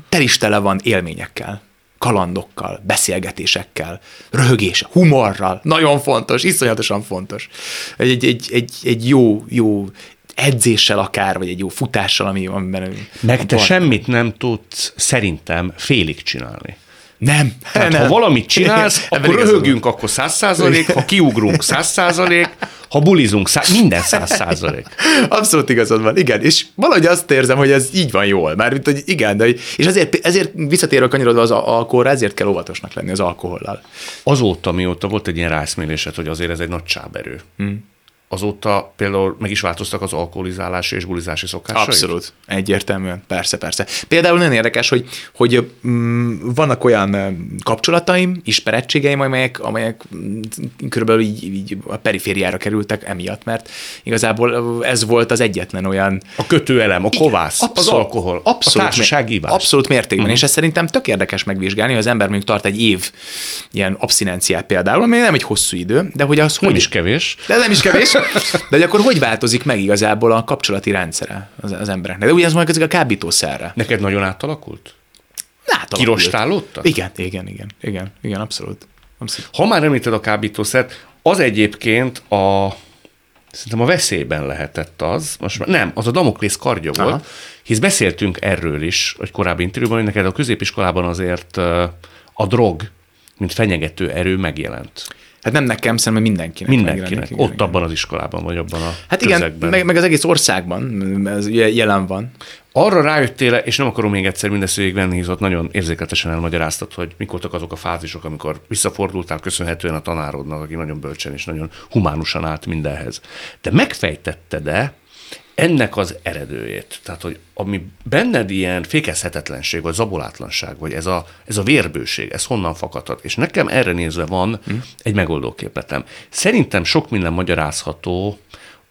tel is tele van élményekkel kalandokkal, beszélgetésekkel, röhögés, humorral. Nagyon fontos, iszonyatosan fontos. Egy, egy, egy, egy jó, jó edzéssel akár, vagy egy jó futással, ami, amiben... Meg te semmit nem tudsz szerintem félig csinálni. Nem. Tehát nem. ha valamit csinálsz, akkor röhögünk, akkor száz százalék, ha kiugrunk száz százalék, ha bulizunk, szá- minden száz százalék. Abszolút igazad van, igen. És valahogy azt érzem, hogy ez így van jól. Már mint, hogy igen, de és ezért, ezért visszatérve kanyarodva az alkoholra, ezért kell óvatosnak lenni az alkohollal. Azóta, mióta volt egy ilyen rászmélésed, hogy azért ez egy nagy csáberő. Hmm azóta például meg is változtak az alkoholizálási és bulizási szokásai? Abszolút, egyértelműen, persze, persze. Például nagyon érdekes, hogy, hogy mm, vannak olyan kapcsolataim, ismerettségeim, amelyek, amelyek mm, körülbelül így, így a perifériára kerültek emiatt, mert igazából ez volt az egyetlen olyan... A kötőelem, a kovász, abszolút, az alkohol, abszolút, a társaság Abszolút mértékben, uh-huh. és ez szerintem tök érdekes megvizsgálni, hogy az ember mondjuk tart egy év ilyen abszinenciát például, ami nem egy hosszú idő, de hogy az nem hogy... is kevés. De nem is kevés, de hogy akkor hogy változik meg igazából a kapcsolati rendszere az, az embereknek? De mondjuk ezek a kábítószerre. Neked nagyon átalakult? Átalakult. Kirostálódta? Igen, igen, igen, igen, igen, abszolút. abszolút. Ha már említed a kábítószert, az egyébként a Szerintem a veszélyben lehetett az, most már nem, az a Damoklész kardja volt, Aha. hisz beszéltünk erről is, egy korábbi interjúban, hogy neked a középiskolában azért a drog, mint fenyegető erő megjelent. Hát nem nekem, szerintem mindenkinek. Mindenkinek. Igen, Ott igen. abban az iskolában, vagy abban a Hát igen, meg, meg, az egész országban ez jelen van. Arra rájöttél és nem akarom még egyszer mindezt végigvenni, hisz ott nagyon érzékletesen elmagyaráztat, hogy mikor voltak azok a fázisok, amikor visszafordultál köszönhetően a tanárodnak, aki nagyon bölcsen és nagyon humánusan állt mindenhez. De megfejtetted-e ennek az eredőjét, tehát hogy ami benned ilyen fékezhetetlenség, vagy zabolátlanság, vagy ez a, ez a vérbőség, ez honnan fakadhat. És nekem erre nézve van hmm. egy megoldóképletem. Szerintem sok minden magyarázható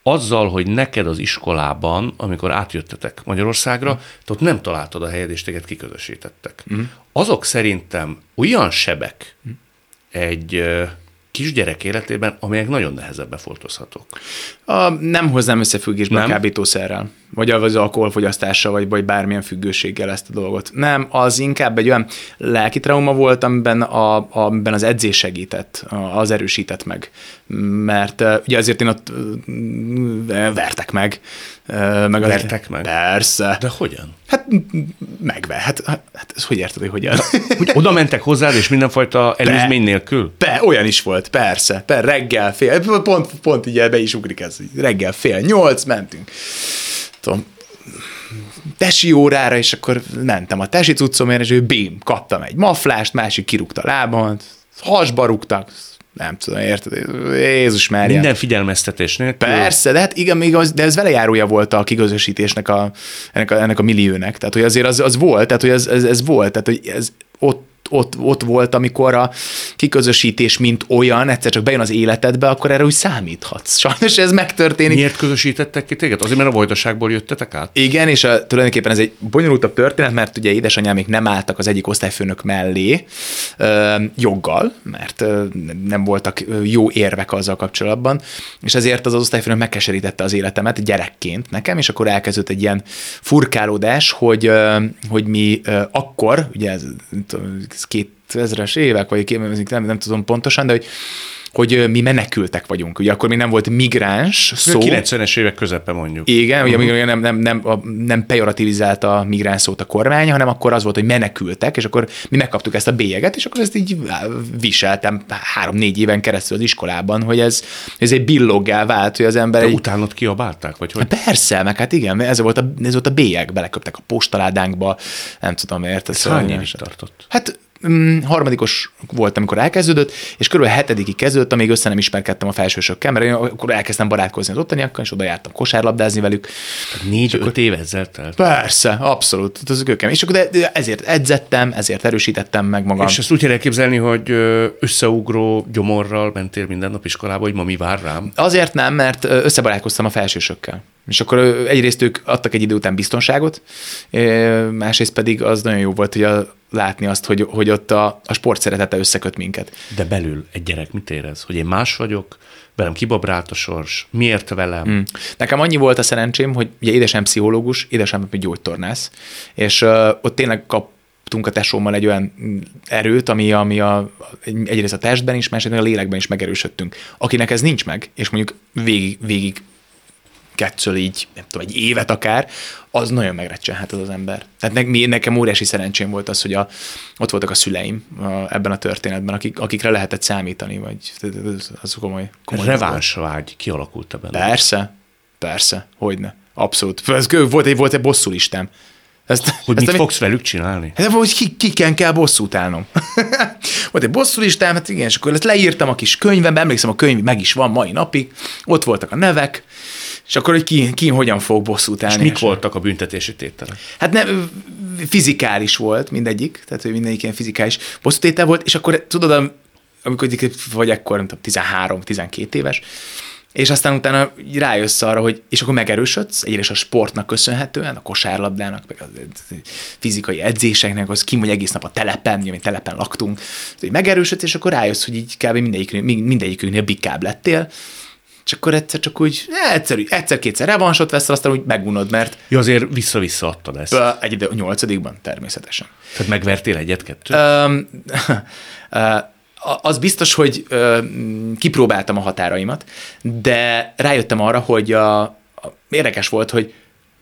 azzal, hogy neked az iskolában, amikor átjöttetek Magyarországra, hmm. ott nem találtad a helyed, és téged kiközösítettek. Hmm. Azok szerintem olyan sebek hmm. egy kisgyerek életében, amelyek nagyon nehezen befoltozhatók. A, nem hoznám összefüggésbe nem? a kábítószerrel, vagy az alkoholfogyasztással, vagy, vagy bármilyen függőséggel ezt a dolgot. Nem, az inkább egy olyan lelki trauma volt, amiben, a, amiben az edzés segített, az erősített meg. Mert ugye azért én ott vertek meg. meg vertek meg? Persze. De hogyan? Hát megve. Hát, hát ez hogy érted, hogy hogyan? Hogy oda mentek hozzád, és mindenfajta előzmény nélkül? Be, olyan is volt, persze. Per, reggel fél, pont, pont így be is ugrik ez. Reggel fél nyolc, mentünk. Tudom, tesi órára, és akkor mentem a tesi cuccomért, és ő bím, kaptam egy maflást, másik kirúgta a lábamat, hasba rúgtak, nem tudom, érted? Jézus már. Minden figyelmeztetés nélkül. Persze, de hát igen, még az, de ez velejárója volt a kigazosítésnek a, ennek, a, ennek a milliónek. Tehát, hogy azért az, az volt, tehát, hogy ez, ez, ez volt, tehát, hogy ez ott ott, ott volt, amikor a kiközösítés, mint olyan, egyszer csak bejön az életedbe, akkor erre úgy számíthatsz. Sajnos ez megtörténik. Miért közösítettek ki téged? Azért, mert a vajdaságból jöttetek át? Igen, és a, tulajdonképpen ez egy bonyolultabb történet, mert ugye édesanyám még nem álltak az egyik osztályfőnök mellé ö, joggal, mert ö, nem voltak jó érvek azzal kapcsolatban, és ezért az, az osztályfőnök megkeserítette az életemet gyerekként nekem, és akkor elkezdődött egy ilyen furkálódás, hogy, ö, hogy mi ö, akkor, ugye ez 2000-es évek, vagy nem, nem tudom pontosan, de hogy hogy mi menekültek vagyunk. Ugye akkor még nem volt migráns szó. 90-es évek közepe mondjuk. Igen, uh-huh. ugye nem, nem, nem, nem pejorativizálta a migráns szót a kormány, hanem akkor az volt, hogy menekültek, és akkor mi megkaptuk ezt a bélyeget, és akkor ezt így viseltem három-négy éven keresztül az iskolában, hogy ez, ez egy billoggá vált, hogy az ember... De egy... utánot kiabálták? Vagy hogy? Hát persze, meg hát igen, ez volt a, ez volt a bélyeg, beleköptek a postaládánkba, nem tudom miért. Ez hány tartott? Hát mm, harmadikos volt, amikor elkezdődött, és körülbelül hetedikig kezdődött, amíg össze nem ismerkedtem a felsősökkel, mert én akkor elkezdtem barátkozni az ottaniakkal, és oda jártam kosárlabdázni velük. Négy-öt év ezzel telt. Persze, abszolút. Ez őkem. És akkor de ezért edzettem, ezért erősítettem meg magam. És ezt úgy kell elképzelni, hogy összeugró gyomorral mentél minden nap iskolába, hogy ma mi vár rám? Azért nem, mert összebarátkoztam a felsősökkel. És akkor egyrészt ők adtak egy idő után biztonságot, másrészt pedig az nagyon jó volt, hogy a, látni azt, hogy, hogy ott a, a sport szeretete összeköt minket. De belül egy gyerek mit érez? Hogy én más vagyok, velem kibabrált a sors, miért velem? Mm. Nekem annyi volt a szerencsém, hogy ugye édesem pszichológus, édesem gyógytornász, és uh, ott tényleg kap tudtunk a tesómmal egy olyan erőt, ami, ami a, egyrészt a testben is, másrészt a lélekben is megerősödtünk. Akinek ez nincs meg, és mondjuk végig, végig kettől így, nem tudom, egy évet akár, az nagyon megrecsenhet az az ember. Tehát ne, nekem óriási szerencsém volt az, hogy a, ott voltak a szüleim a, ebben a történetben, akik, akikre lehetett számítani, vagy az komoly. komoly Reváns vágy kialakult benne. Persze, persze, hogyne. Abszolút. Ez volt egy, volt egy bosszulistám. Ezt, hogy ezt mit fogsz velük csinálni? Hát, hogy ki, kiken kell bosszút állnom. volt egy bosszulistám, hát igen, és akkor ezt leírtam a kis könyvembe, emlékszem, a könyv meg is van mai napig, ott voltak a nevek, és akkor, hogy ki, ki hogyan fog bosszút állni. És mik voltak a büntetési tételek? Hát nem, fizikális volt mindegyik, tehát hogy mindegyik ilyen fizikális bosszútétel volt, és akkor tudod, amikor vagy ekkor, nem tudom, 13-12 éves, és aztán utána rájössz arra, hogy és akkor megerősödsz, egyrészt a sportnak köszönhetően, a kosárlabdának, meg a fizikai edzéseknek, az kim, hogy egész nap a telepen, mi telepen laktunk, hogy megerősödsz, és akkor rájössz, hogy így kb. mindegyik, mindegyikünknél bikább lettél, és akkor egyszer csak úgy, egyszer, egyszer-kétszer revansot veszel, aztán úgy megunod, mert... Ja, azért vissza-vissza adtad ezt. Egy, a nyolcadikban természetesen. Tehát megvertél egyet-kettőt? Um, az biztos, hogy kipróbáltam a határaimat, de rájöttem arra, hogy a, a, érdekes volt, hogy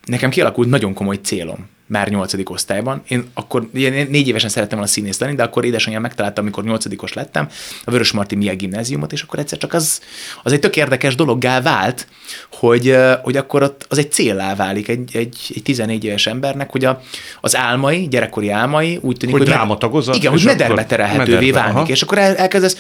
nekem kialakult nagyon komoly célom már nyolcadik osztályban. Én akkor én négy évesen szerettem volna színész lenni, de akkor édesanyám megtalálta, amikor nyolcadikos lettem, a Vörös Marti Mia gimnáziumot, és akkor egyszer csak az, az egy tök érdekes dologgá vált, hogy, hogy akkor ott az egy céllá válik egy, egy, egy 14 éves embernek, hogy a, az álmai, gyerekkori álmai úgy tűnik, hogy, hogy drámatagozat. Igen, hogy mederbe terelhetővé válik, és akkor el, elkezdesz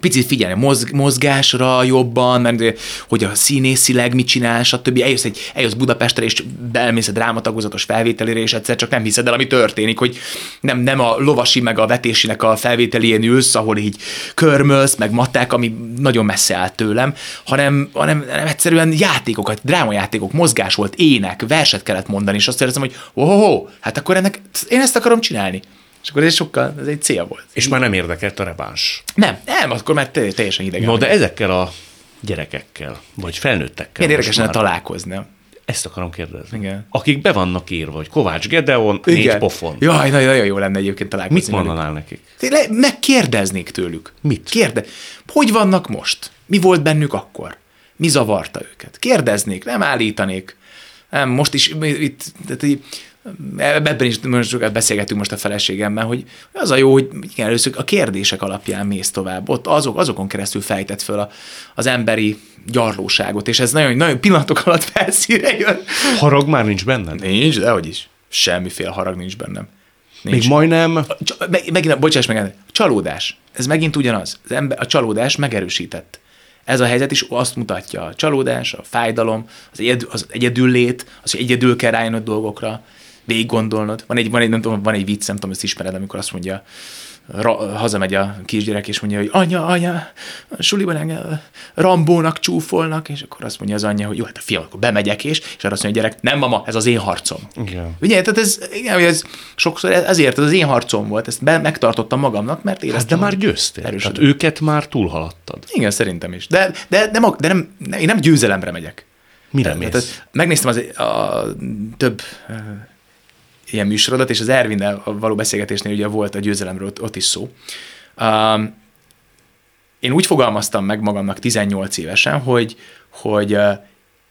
picit figyelni mozg, mozgásra jobban, mert hogy a színészileg mit csinál, stb. Eljössz, egy, eljössz Budapestre, és beelmész a drámatagozatos felvételére, és egyszer csak nem hiszed el, ami történik, hogy nem, nem a lovasi meg a vetésinek a felvételén ülsz, ahol így körmölsz, meg matek, ami nagyon messze áll tőlem, hanem, hanem, hanem egyszerűen játékokat, drámajátékok, mozgás volt, ének, verset kellett mondani, és azt érzem, hogy oh, oh, oh, hát akkor ennek, én ezt akarom csinálni. És akkor ez sokkal, ez egy cél volt. És már nem érdekelt a reváns. Nem, nem, akkor már teljesen idegen. No, de ezekkel a gyerekekkel, vagy felnőttekkel. Milyen érdekes lenne találkozni. Ezt akarom kérdezni. Igen. Akik be vannak írva, hogy Kovács Gedeon, Igen. négy pofon. Jaj, nagyon, nagyon jó lenne egyébként találkozni. Mit mondanál nekik? Le, megkérdeznék tőlük. Mit? Kérde. Hogy vannak most? Mi volt bennük akkor? Mi zavarta őket? Kérdeznék, nem állítanék. Nem, most is itt, tehát ebben is most beszélgetünk most a feleségemmel, hogy az a jó, hogy igen, először a kérdések alapján mész tovább. Ott azok, azokon keresztül fejtett föl a, az emberi gyarlóságot, és ez nagyon, nagyon pillanatok alatt felszíre jön. Harag már nincs benned? Nincs, de hogy is. Semmiféle harag nincs bennem. Nincs. Még majdnem... Meg, megint, bocsáss meg, csalódás. Ez megint ugyanaz. Az ember, a csalódás megerősített. Ez a helyzet is azt mutatja, a csalódás, a fájdalom, az, egyedül, az egyedüllét, az, hogy egyedül kell rájönöd dolgokra, végig gondolnod. Van egy, van egy, nem tudom, van egy vicc, nem tudom, ezt ismered, amikor azt mondja, ra, hazamegy a kisgyerek, és mondja, hogy anya, anya, a suliban engem Rambónak csúfolnak, és akkor azt mondja az anyja, hogy jó, hát a fiam, akkor bemegyek, és, és arra azt mondja a gyerek, nem mama, ez az én harcom. Igen. Ugye, tehát ez, igen, ez sokszor ezért ez az én harcom volt, ezt be, megtartottam magamnak, mert éreztem. Hát de már győztél. Tehát őket már túlhaladtad. Igen, szerintem is. De, de, de, de nem, nem, én nem győzelemre megyek. Mire mész? Tehát, megnéztem az, a, több ilyen műsorodat, és az Ervinnel való beszélgetésnél ugye volt a győzelemről ott, ott is szó. Um, én úgy fogalmaztam meg magamnak 18 évesen, hogy, hogy uh,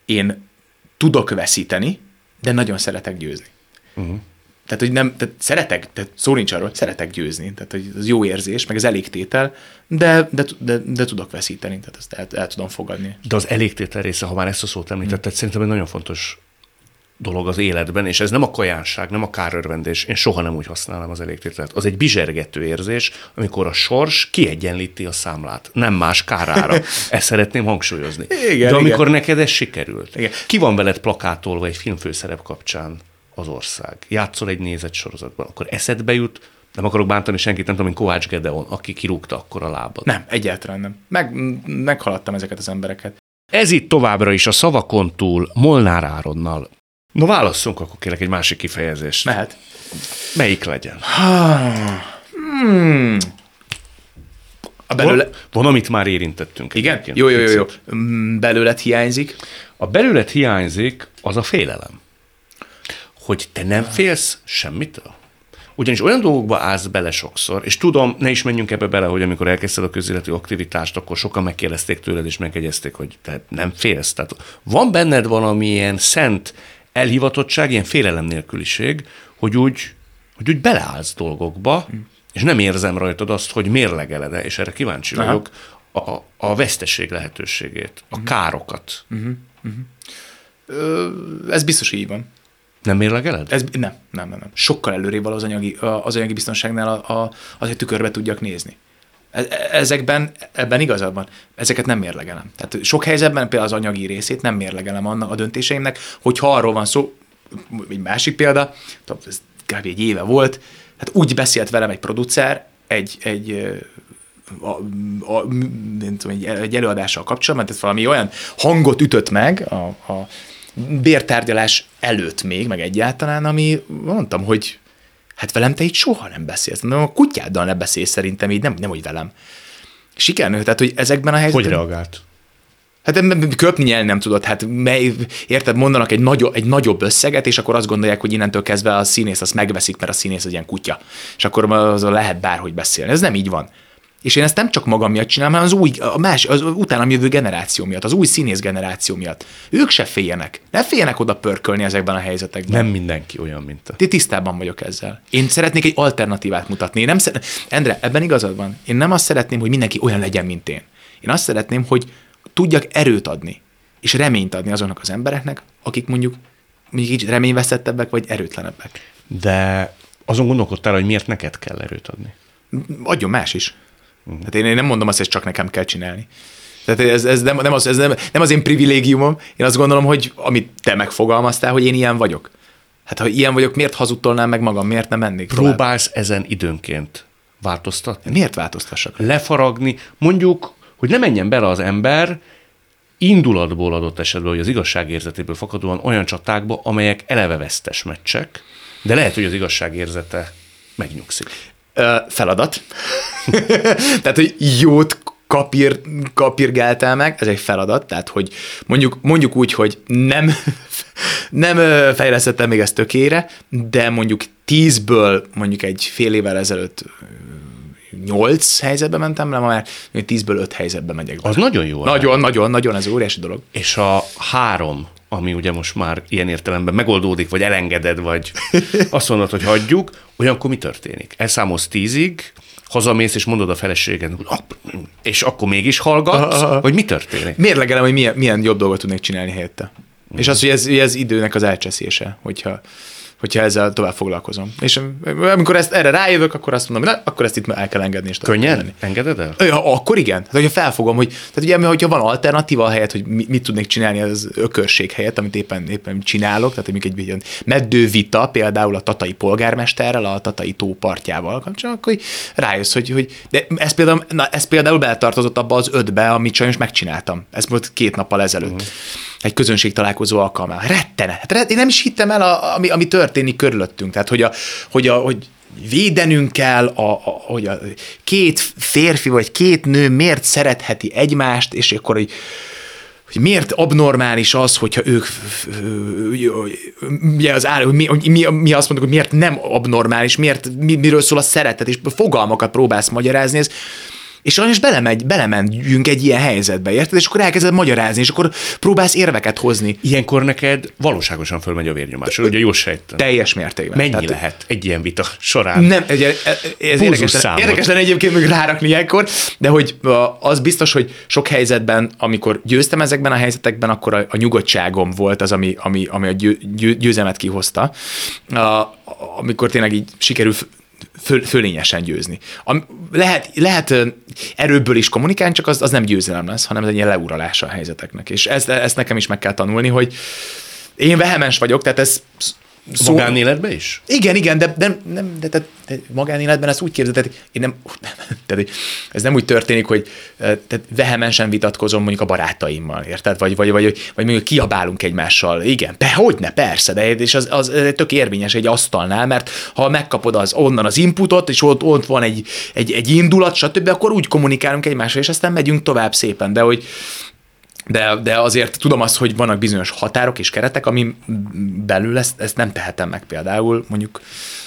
én tudok veszíteni, de nagyon szeretek győzni. Uh-huh. Tehát, hogy nem, tehát szeretek, tehát szó nincs arról, szeretek győzni, tehát hogy az jó érzés, meg az elégtétel, de, de, de, de tudok veszíteni, tehát ezt el, el tudom fogadni. De az elégtétel része, ha már ezt a szót említetted, hmm. szerintem egy nagyon fontos dolog az életben, és ez nem a kajánság, nem a kárörvendés, én soha nem úgy használom az elégtételt. Az egy bizsergető érzés, amikor a sors kiegyenlíti a számlát, nem más kárára. Ezt szeretném hangsúlyozni. Igen, De amikor igen. neked ez sikerült, Igen. ki van veled plakátolva egy filmfőszerep kapcsán az ország, játszol egy nézett sorozatban, akkor eszedbe jut, nem akarok bántani senkit, nem tudom, mint Kovács Gedeon, aki kirúgta akkor a lábad. Nem, egyáltalán nem. Meg, meghaladtam ezeket az embereket. Ez itt továbbra is a szavakon túl Molnár Áronnal. No válasszunk akkor kérlek egy másik kifejezést. Mehet. Melyik legyen? Hmm. A belőle... Van, amit már érintettünk. Igen? egyébként. Jó, jó, jó, jó. Mm, Belőled hiányzik. A belőled hiányzik az a félelem. Hogy te nem félsz semmitől? Ugyanis olyan dolgokba állsz bele sokszor, és tudom, ne is menjünk ebbe bele, hogy amikor elkezdted a közéleti aktivitást, akkor sokan megkérdezték tőled, és megegyezték, hogy te nem félsz. Tehát van benned valami ilyen szent elhivatottság, ilyen félelem nélküliség, hogy úgy, hogy úgy beleállsz dolgokba, mm. és nem érzem rajtad azt, hogy mérlegeled és erre kíváncsi Aha. vagyok, a, a veszteség lehetőségét, a mm. károkat. Mm-hmm. Mm-hmm. Ö, ez biztos így van. Nem mérlegeled? Ez, nem, nem, nem, nem. Sokkal előrébb az anyagi, az anyagi biztonságnál a, a, az, hogy tükörbe tudjak nézni. E, ezekben, ebben igazad van. Ezeket nem mérlegelem. Tehát sok helyzetben például az anyagi részét nem mérlegelem annak a döntéseimnek, hogyha arról van szó, egy másik példa, ez kb. egy éve volt, hát úgy beszélt velem egy producer, egy, egy a, a, nem tudom, egy, egy előadással kapcsolatban, tehát valami olyan hangot ütött meg a, a bértárgyalás előtt még, meg egyáltalán, ami mondtam, hogy hát velem te így soha nem beszélsz. Nem, a kutyáddal nem beszélsz szerintem így, nem, nem hogy velem. Sikerül, tehát hogy ezekben a helyzetben... Hogy reagált? Hát köpni nyelni nem tudod, hát mely, érted, mondanak egy, nagyobb, egy nagyobb összeget, és akkor azt gondolják, hogy innentől kezdve a színész azt megveszik, mert a színész egy ilyen kutya. És akkor az lehet bárhogy beszélni. Ez nem így van. És én ezt nem csak magam miatt csinálom, hanem az új, a más, az utánam jövő generáció miatt, az új színész generáció miatt. Ők se féljenek. Ne féljenek oda pörkölni ezekben a helyzetekben. Nem mindenki olyan, mint a... Ti tisztában vagyok ezzel. Én szeretnék egy alternatívát mutatni. Én nem szeret... Endre, ebben igazad van. Én nem azt szeretném, hogy mindenki olyan legyen, mint én. Én azt szeretném, hogy tudjak erőt adni, és reményt adni azoknak az embereknek, akik mondjuk mondjuk így reményveszettebbek, vagy erőtlenebbek. De azon gondolkodtál, hogy miért neked kell erőt adni? Adjon más is. Uh-huh. Tehát én, én nem mondom azt, hogy csak nekem kell csinálni. Tehát ez, ez, nem, nem, az, ez nem, nem az én privilégiumom, én azt gondolom, hogy amit te megfogalmaztál, hogy én ilyen vagyok. Hát ha ilyen vagyok, miért hazudtolnám meg magam, miért nem mennék Próbálsz tovább? ezen időnként változtatni? Miért változtassak? Lefaragni, mondjuk, hogy ne menjen bele az ember indulatból adott esetben, hogy az igazságérzetéből fakadóan olyan csatákba, amelyek eleve vesztes meccsek, de lehet, hogy az igazságérzete megnyugszik. Ö, feladat. Tehát, hogy jót kapir, kapirgáltál meg, ez egy feladat, tehát hogy mondjuk, mondjuk úgy, hogy nem, nem fejlesztettem még ezt tökére, de mondjuk tízből mondjuk egy fél évvel ezelőtt nyolc helyzetbe mentem le, ma már tízből öt helyzetbe megyek. Be. Az nagyon jó. Nagyon, nagyon, nagyon, ez óriási dolog. És a három ami ugye most már ilyen értelemben megoldódik, vagy elengeded, vagy azt mondod, hogy hagyjuk, olyankor mi történik? Elszámolsz tízig, hazamész, és mondod a feleséged, és akkor mégis hallgatsz, Aha. vagy mi történik? Mérlegelem, hogy milyen, milyen jobb dolgot tudnék csinálni helyette. Mm. És az, hogy ez, ez időnek az elcseszése, hogyha hogyha ezzel tovább foglalkozom. És amikor ezt erre rájövök, akkor azt mondom, hogy na, akkor ezt itt el kell engedni. És Könnyen? Lenni. Engeded el? Ja, akkor igen. Tehát, hogyha felfogom, hogy tehát ugye, hogyha van alternatíva helyett, hogy mit tudnék csinálni az ökörség helyett, amit éppen, éppen csinálok, tehát hogy egy ilyen meddő vita, például a tatai polgármesterrel, a tatai tó partjával akkor rájössz, hogy, hogy de ez például, na, ez például beletartozott abba az ötbe, amit sajnos megcsináltam. Ez volt két nappal ezelőtt. Uh-huh. Egy közönség találkozó alkalmával. Rettenet. Hát én nem is hittem el, a, ami, ami történt történik körülöttünk. Tehát, hogy, a, hogy, a, hogy védenünk kell, a, a, hogy a két férfi vagy két nő miért szeretheti egymást, és akkor, hogy, hogy miért abnormális az, hogyha ők, mi, az áll, mi, mi, mi azt mondjuk, hogy miért nem abnormális, miért, mi, miről szól a szeretet, és fogalmakat próbálsz magyarázni, ez és sajnos belemegy, belemegyünk egy ilyen helyzetbe, érted? És akkor elkezded magyarázni, és akkor próbálsz érveket hozni. Ilyenkor neked valóságosan fölmegy a vérnyomás, ugye jól sejtem. Teljes mértékben. Mennyi Tehát, lehet egy ilyen vita során? Nem, egy, ez érdekes, érdekes lenne egyébként még rárakni ilyenkor, de hogy az biztos, hogy sok helyzetben, amikor győztem ezekben a helyzetekben, akkor a, a nyugodtságom volt az, ami, ami, ami a győ, győzelmet kihozta. A, amikor tényleg így sikerül föl, fölényesen győzni. A, lehet, lehet erőből is kommunikálni, csak az, az nem győzelem lesz, hanem ez egy ilyen leuralása a helyzeteknek. És ezt, ezt nekem is meg kell tanulni, hogy én vehemens vagyok, tehát ez Szó... Magánéletben is? Igen, igen, de, de, nem, de, de, de magánéletben ezt úgy képzeld, tehát én nem, tehát ez nem úgy történik, hogy tehát vehemensen vitatkozom mondjuk a barátaimmal, érted? Vagy, vagy, vagy, vagy mondjuk kiabálunk egymással. Igen, de hogy ne, persze, de és az, az tök érvényes egy asztalnál, mert ha megkapod az, onnan az inputot, és ott, ott van egy, egy, egy indulat, stb., akkor úgy kommunikálunk egymással, és aztán megyünk tovább szépen. De hogy de, de azért tudom azt, hogy vannak bizonyos határok és keretek, ami belül ezt, ezt nem tehetem meg például mondjuk,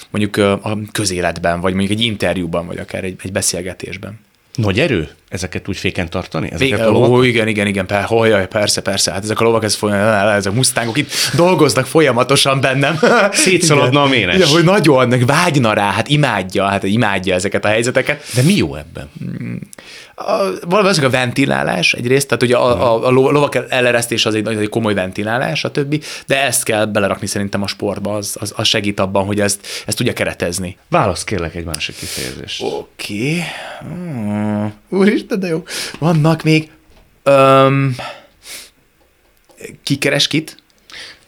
mondjuk a közéletben, vagy mondjuk egy interjúban, vagy akár egy, egy beszélgetésben. Nagy erő ezeket úgy féken tartani? Ezeket a lovak? Ó, igen, igen, igen, per, oh, jaj, persze, persze. Hát ezek a lovak, ez folyam, ezek a mustangok itt dolgoznak folyamatosan bennem. Szétszaladna a ménes. Igen, hogy nagyon, vágyna rá, hát imádja, hát imádja ezeket a helyzeteket. De mi jó ebben? Valószínűleg a ventilálás egyrészt, tehát ugye a, a, a lovak eleresztés az egy, egy komoly ventilálás, a többi, de ezt kell belerakni szerintem a sportba, az, az, az segít abban, hogy ezt, ezt tudja keretezni. Válasz kérlek egy másik kifejezést. Oké. Okay. Hmm. Úristen, de jó. Vannak még... Um, ki keres kit?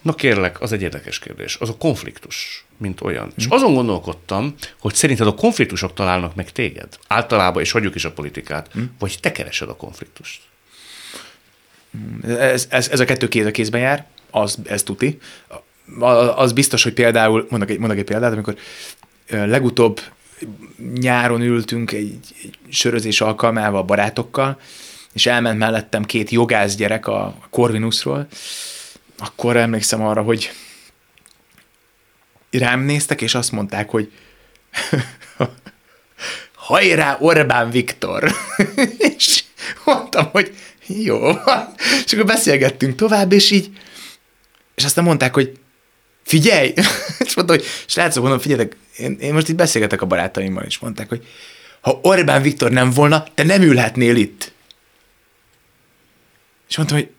Na kérlek, az egy érdekes kérdés. Az a konfliktus, mint olyan. Mm. És azon gondolkodtam, hogy szerinted a konfliktusok találnak meg téged. Általában, és hagyjuk is a politikát, mm. vagy te keresed a konfliktust. Ez, ez, ez a kettő kéz a kézben jár, az, ez tuti. Az biztos, hogy például, mondok egy, mondok egy példát, amikor legutóbb nyáron ültünk egy, egy sörözés alkalmával barátokkal, és elment mellettem két jogász gyerek a Corvinusról, akkor emlékszem arra, hogy rám néztek, és azt mondták, hogy hajrá Orbán Viktor! és mondtam, hogy jó. és akkor beszélgettünk tovább, és így, és aztán mondták, hogy figyelj! és mondtam, hogy srácok, mondom, figyeljetek, én, én most itt beszélgetek a barátaimmal, és mondták, hogy ha Orbán Viktor nem volna, te nem ülhetnél itt. És mondtam, hogy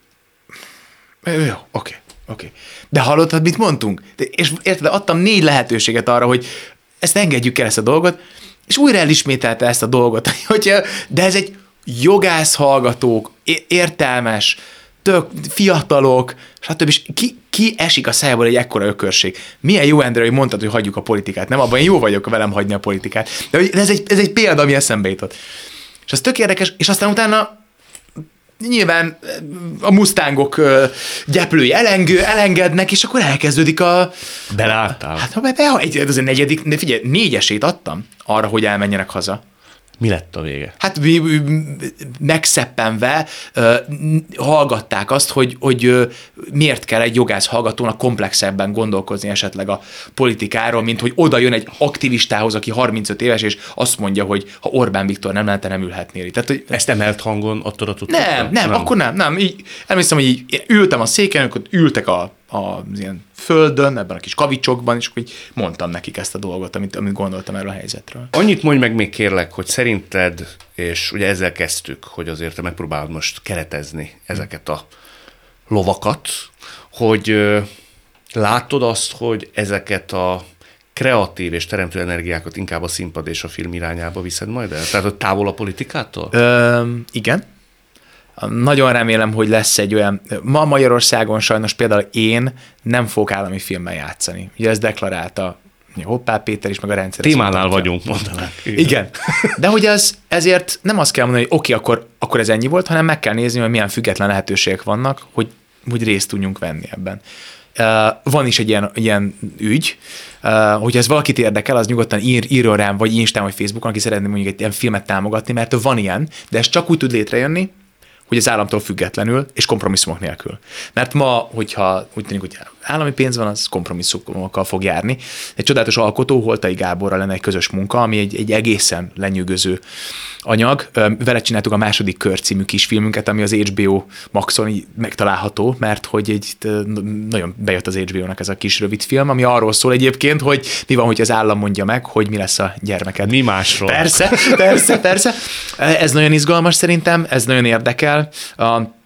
jó, oké, okay, oké. Okay. De hallottad, mit mondtunk? De, és érted, adtam négy lehetőséget arra, hogy ezt engedjük el ezt a dolgot, és újra elismételte ezt a dolgot, hogy, de ez egy jogász hallgatók, értelmes, tök fiatalok, stb. És ki, ki esik a szájából egy ekkora ökörség? Milyen jó, Endre, hogy mondtad, hogy hagyjuk a politikát. Nem, abban én jó vagyok velem hagyni a politikát. De ez egy, ez egy példa, ami eszembe jutott. És az tök érdekes, és aztán utána nyilván a mustangok gyeplői elengő, elengednek, és akkor elkezdődik a... Beláttál? Hát ha be, be, egy, ez a negyedik, de figyelj, négyesét adtam arra, hogy elmenjenek haza. Mi lett a vége? Hát megszeppenve uh, hallgatták azt, hogy, hogy uh, miért kell egy jogász hallgatónak komplexebben gondolkozni esetleg a politikáról, mint hogy oda jön egy aktivistához, aki 35 éves, és azt mondja, hogy ha Orbán Viktor nem lenne, nem ülhetnél itt. Tehát, hogy Ezt emelt hangon attól a nem, nem, nem, akkor nem, nem. Így, emlékszem, hogy így ültem a széken, akkor ültek a az ilyen földön, ebben a kis kavicsokban, és így mondtam nekik ezt a dolgot, amit, amit gondoltam erről a helyzetről. Annyit mondj meg még kérlek, hogy szerinted, és ugye ezzel kezdtük, hogy azért te megpróbálod most keretezni ezeket a lovakat, hogy látod azt, hogy ezeket a kreatív és teremtő energiákat inkább a színpad és a film irányába viszed majd el? Tehát, hogy távol a politikától? Ö, igen, nagyon remélem, hogy lesz egy olyan, ma Magyarországon sajnos például én nem fogok állami filmmel játszani. Ugye ez deklarálta Hoppá Péter is, meg a rendszer. Témánál vagyunk, mondanák. Igen. Igen. De hogy ez, ezért nem azt kell mondani, hogy oké, okay, akkor, akkor ez ennyi volt, hanem meg kell nézni, hogy milyen független lehetőségek vannak, hogy, hogy részt tudjunk venni ebben. Uh, van is egy ilyen, ilyen ügy, uh, hogy ez valakit érdekel, az nyugodtan ír, írjon rám, vagy Instán, vagy Facebookon, aki szeretné mondjuk egy ilyen filmet támogatni, mert van ilyen, de ez csak úgy tud létrejönni, hogy az államtól függetlenül és kompromisszumok nélkül. Mert ma, hogyha úgy tűnik, hogy állami pénz van, az kompromisszumokkal fog járni. Egy csodálatos alkotó, Holtai Gáborra lenne egy közös munka, ami egy, egy egészen lenyűgöző anyag. Vele csináltuk a második kör című kisfilmünket, ami az HBO Maxon megtalálható, mert hogy egy, nagyon bejött az HBO-nak ez a kis rövid film, ami arról szól egyébként, hogy mi van, hogy az állam mondja meg, hogy mi lesz a gyermeked. Mi másról? Persze, persze, persze. Ez nagyon izgalmas szerintem, ez nagyon érdekel. A,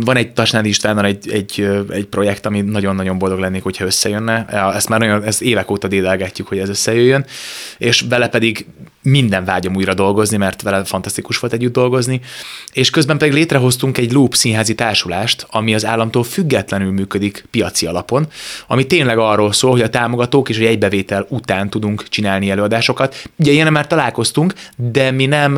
van egy Tasnádi Istvánnal egy, egy, egy projekt, ami nagyon-nagyon boldog lennék, hogyha összejönne. Ezt már nagyon, ezt évek óta dédelgetjük, hogy ez összejöjjön, és vele pedig minden vágyom újra dolgozni, mert vele fantasztikus volt együtt dolgozni, és közben pedig létrehoztunk egy Loop színházi társulást, ami az államtól függetlenül működik piaci alapon, ami tényleg arról szól, hogy a támogatók és egy egybevétel után tudunk csinálni előadásokat. Ugye ilyen már találkoztunk, de mi nem,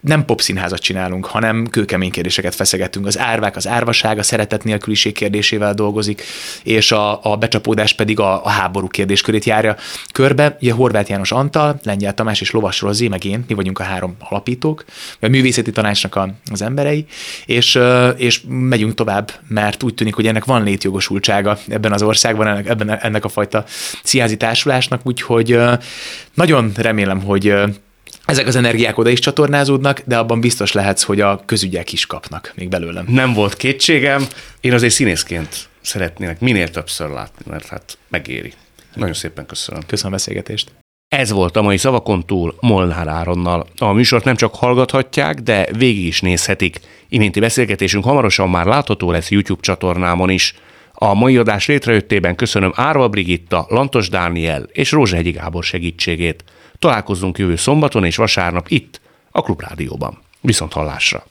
nem pop színházat csinálunk, hanem kőkemény kérdéseket feszegetünk. Az árvák, az árvaság, a szeretet nélküliség kérdésével dolgozik, és a, a becsapódás pedig a, a háború kérdéskörét járja körbe. Ugye Horváth János Antal, lengyel Tamás és Lovas Rozi, meg én, mi vagyunk a három alapítók, a művészeti tanácsnak a, az emberei, és, és megyünk tovább, mert úgy tűnik, hogy ennek van létjogosultsága ebben az országban, ennek, ebben, ennek a fajta színházi társulásnak, úgyhogy nagyon remélem, hogy ezek az energiák oda is csatornázódnak, de abban biztos lehetsz, hogy a közügyek is kapnak még belőlem. Nem volt kétségem, én azért színészként szeretnének minél többször látni, mert hát megéri. Nagyon szépen köszönöm. Köszönöm a beszélgetést. Ez volt a mai szavakon túl Molnár Áronnal. A műsort nem csak hallgathatják, de végig is nézhetik. Iménti beszélgetésünk hamarosan már látható lesz YouTube csatornámon is. A mai adás létrejöttében köszönöm Árva Brigitta, Lantos Dániel és Rózsehegyi Gábor segítségét. Találkozzunk jövő szombaton és vasárnap itt, a Klubrádióban. Viszont hallásra!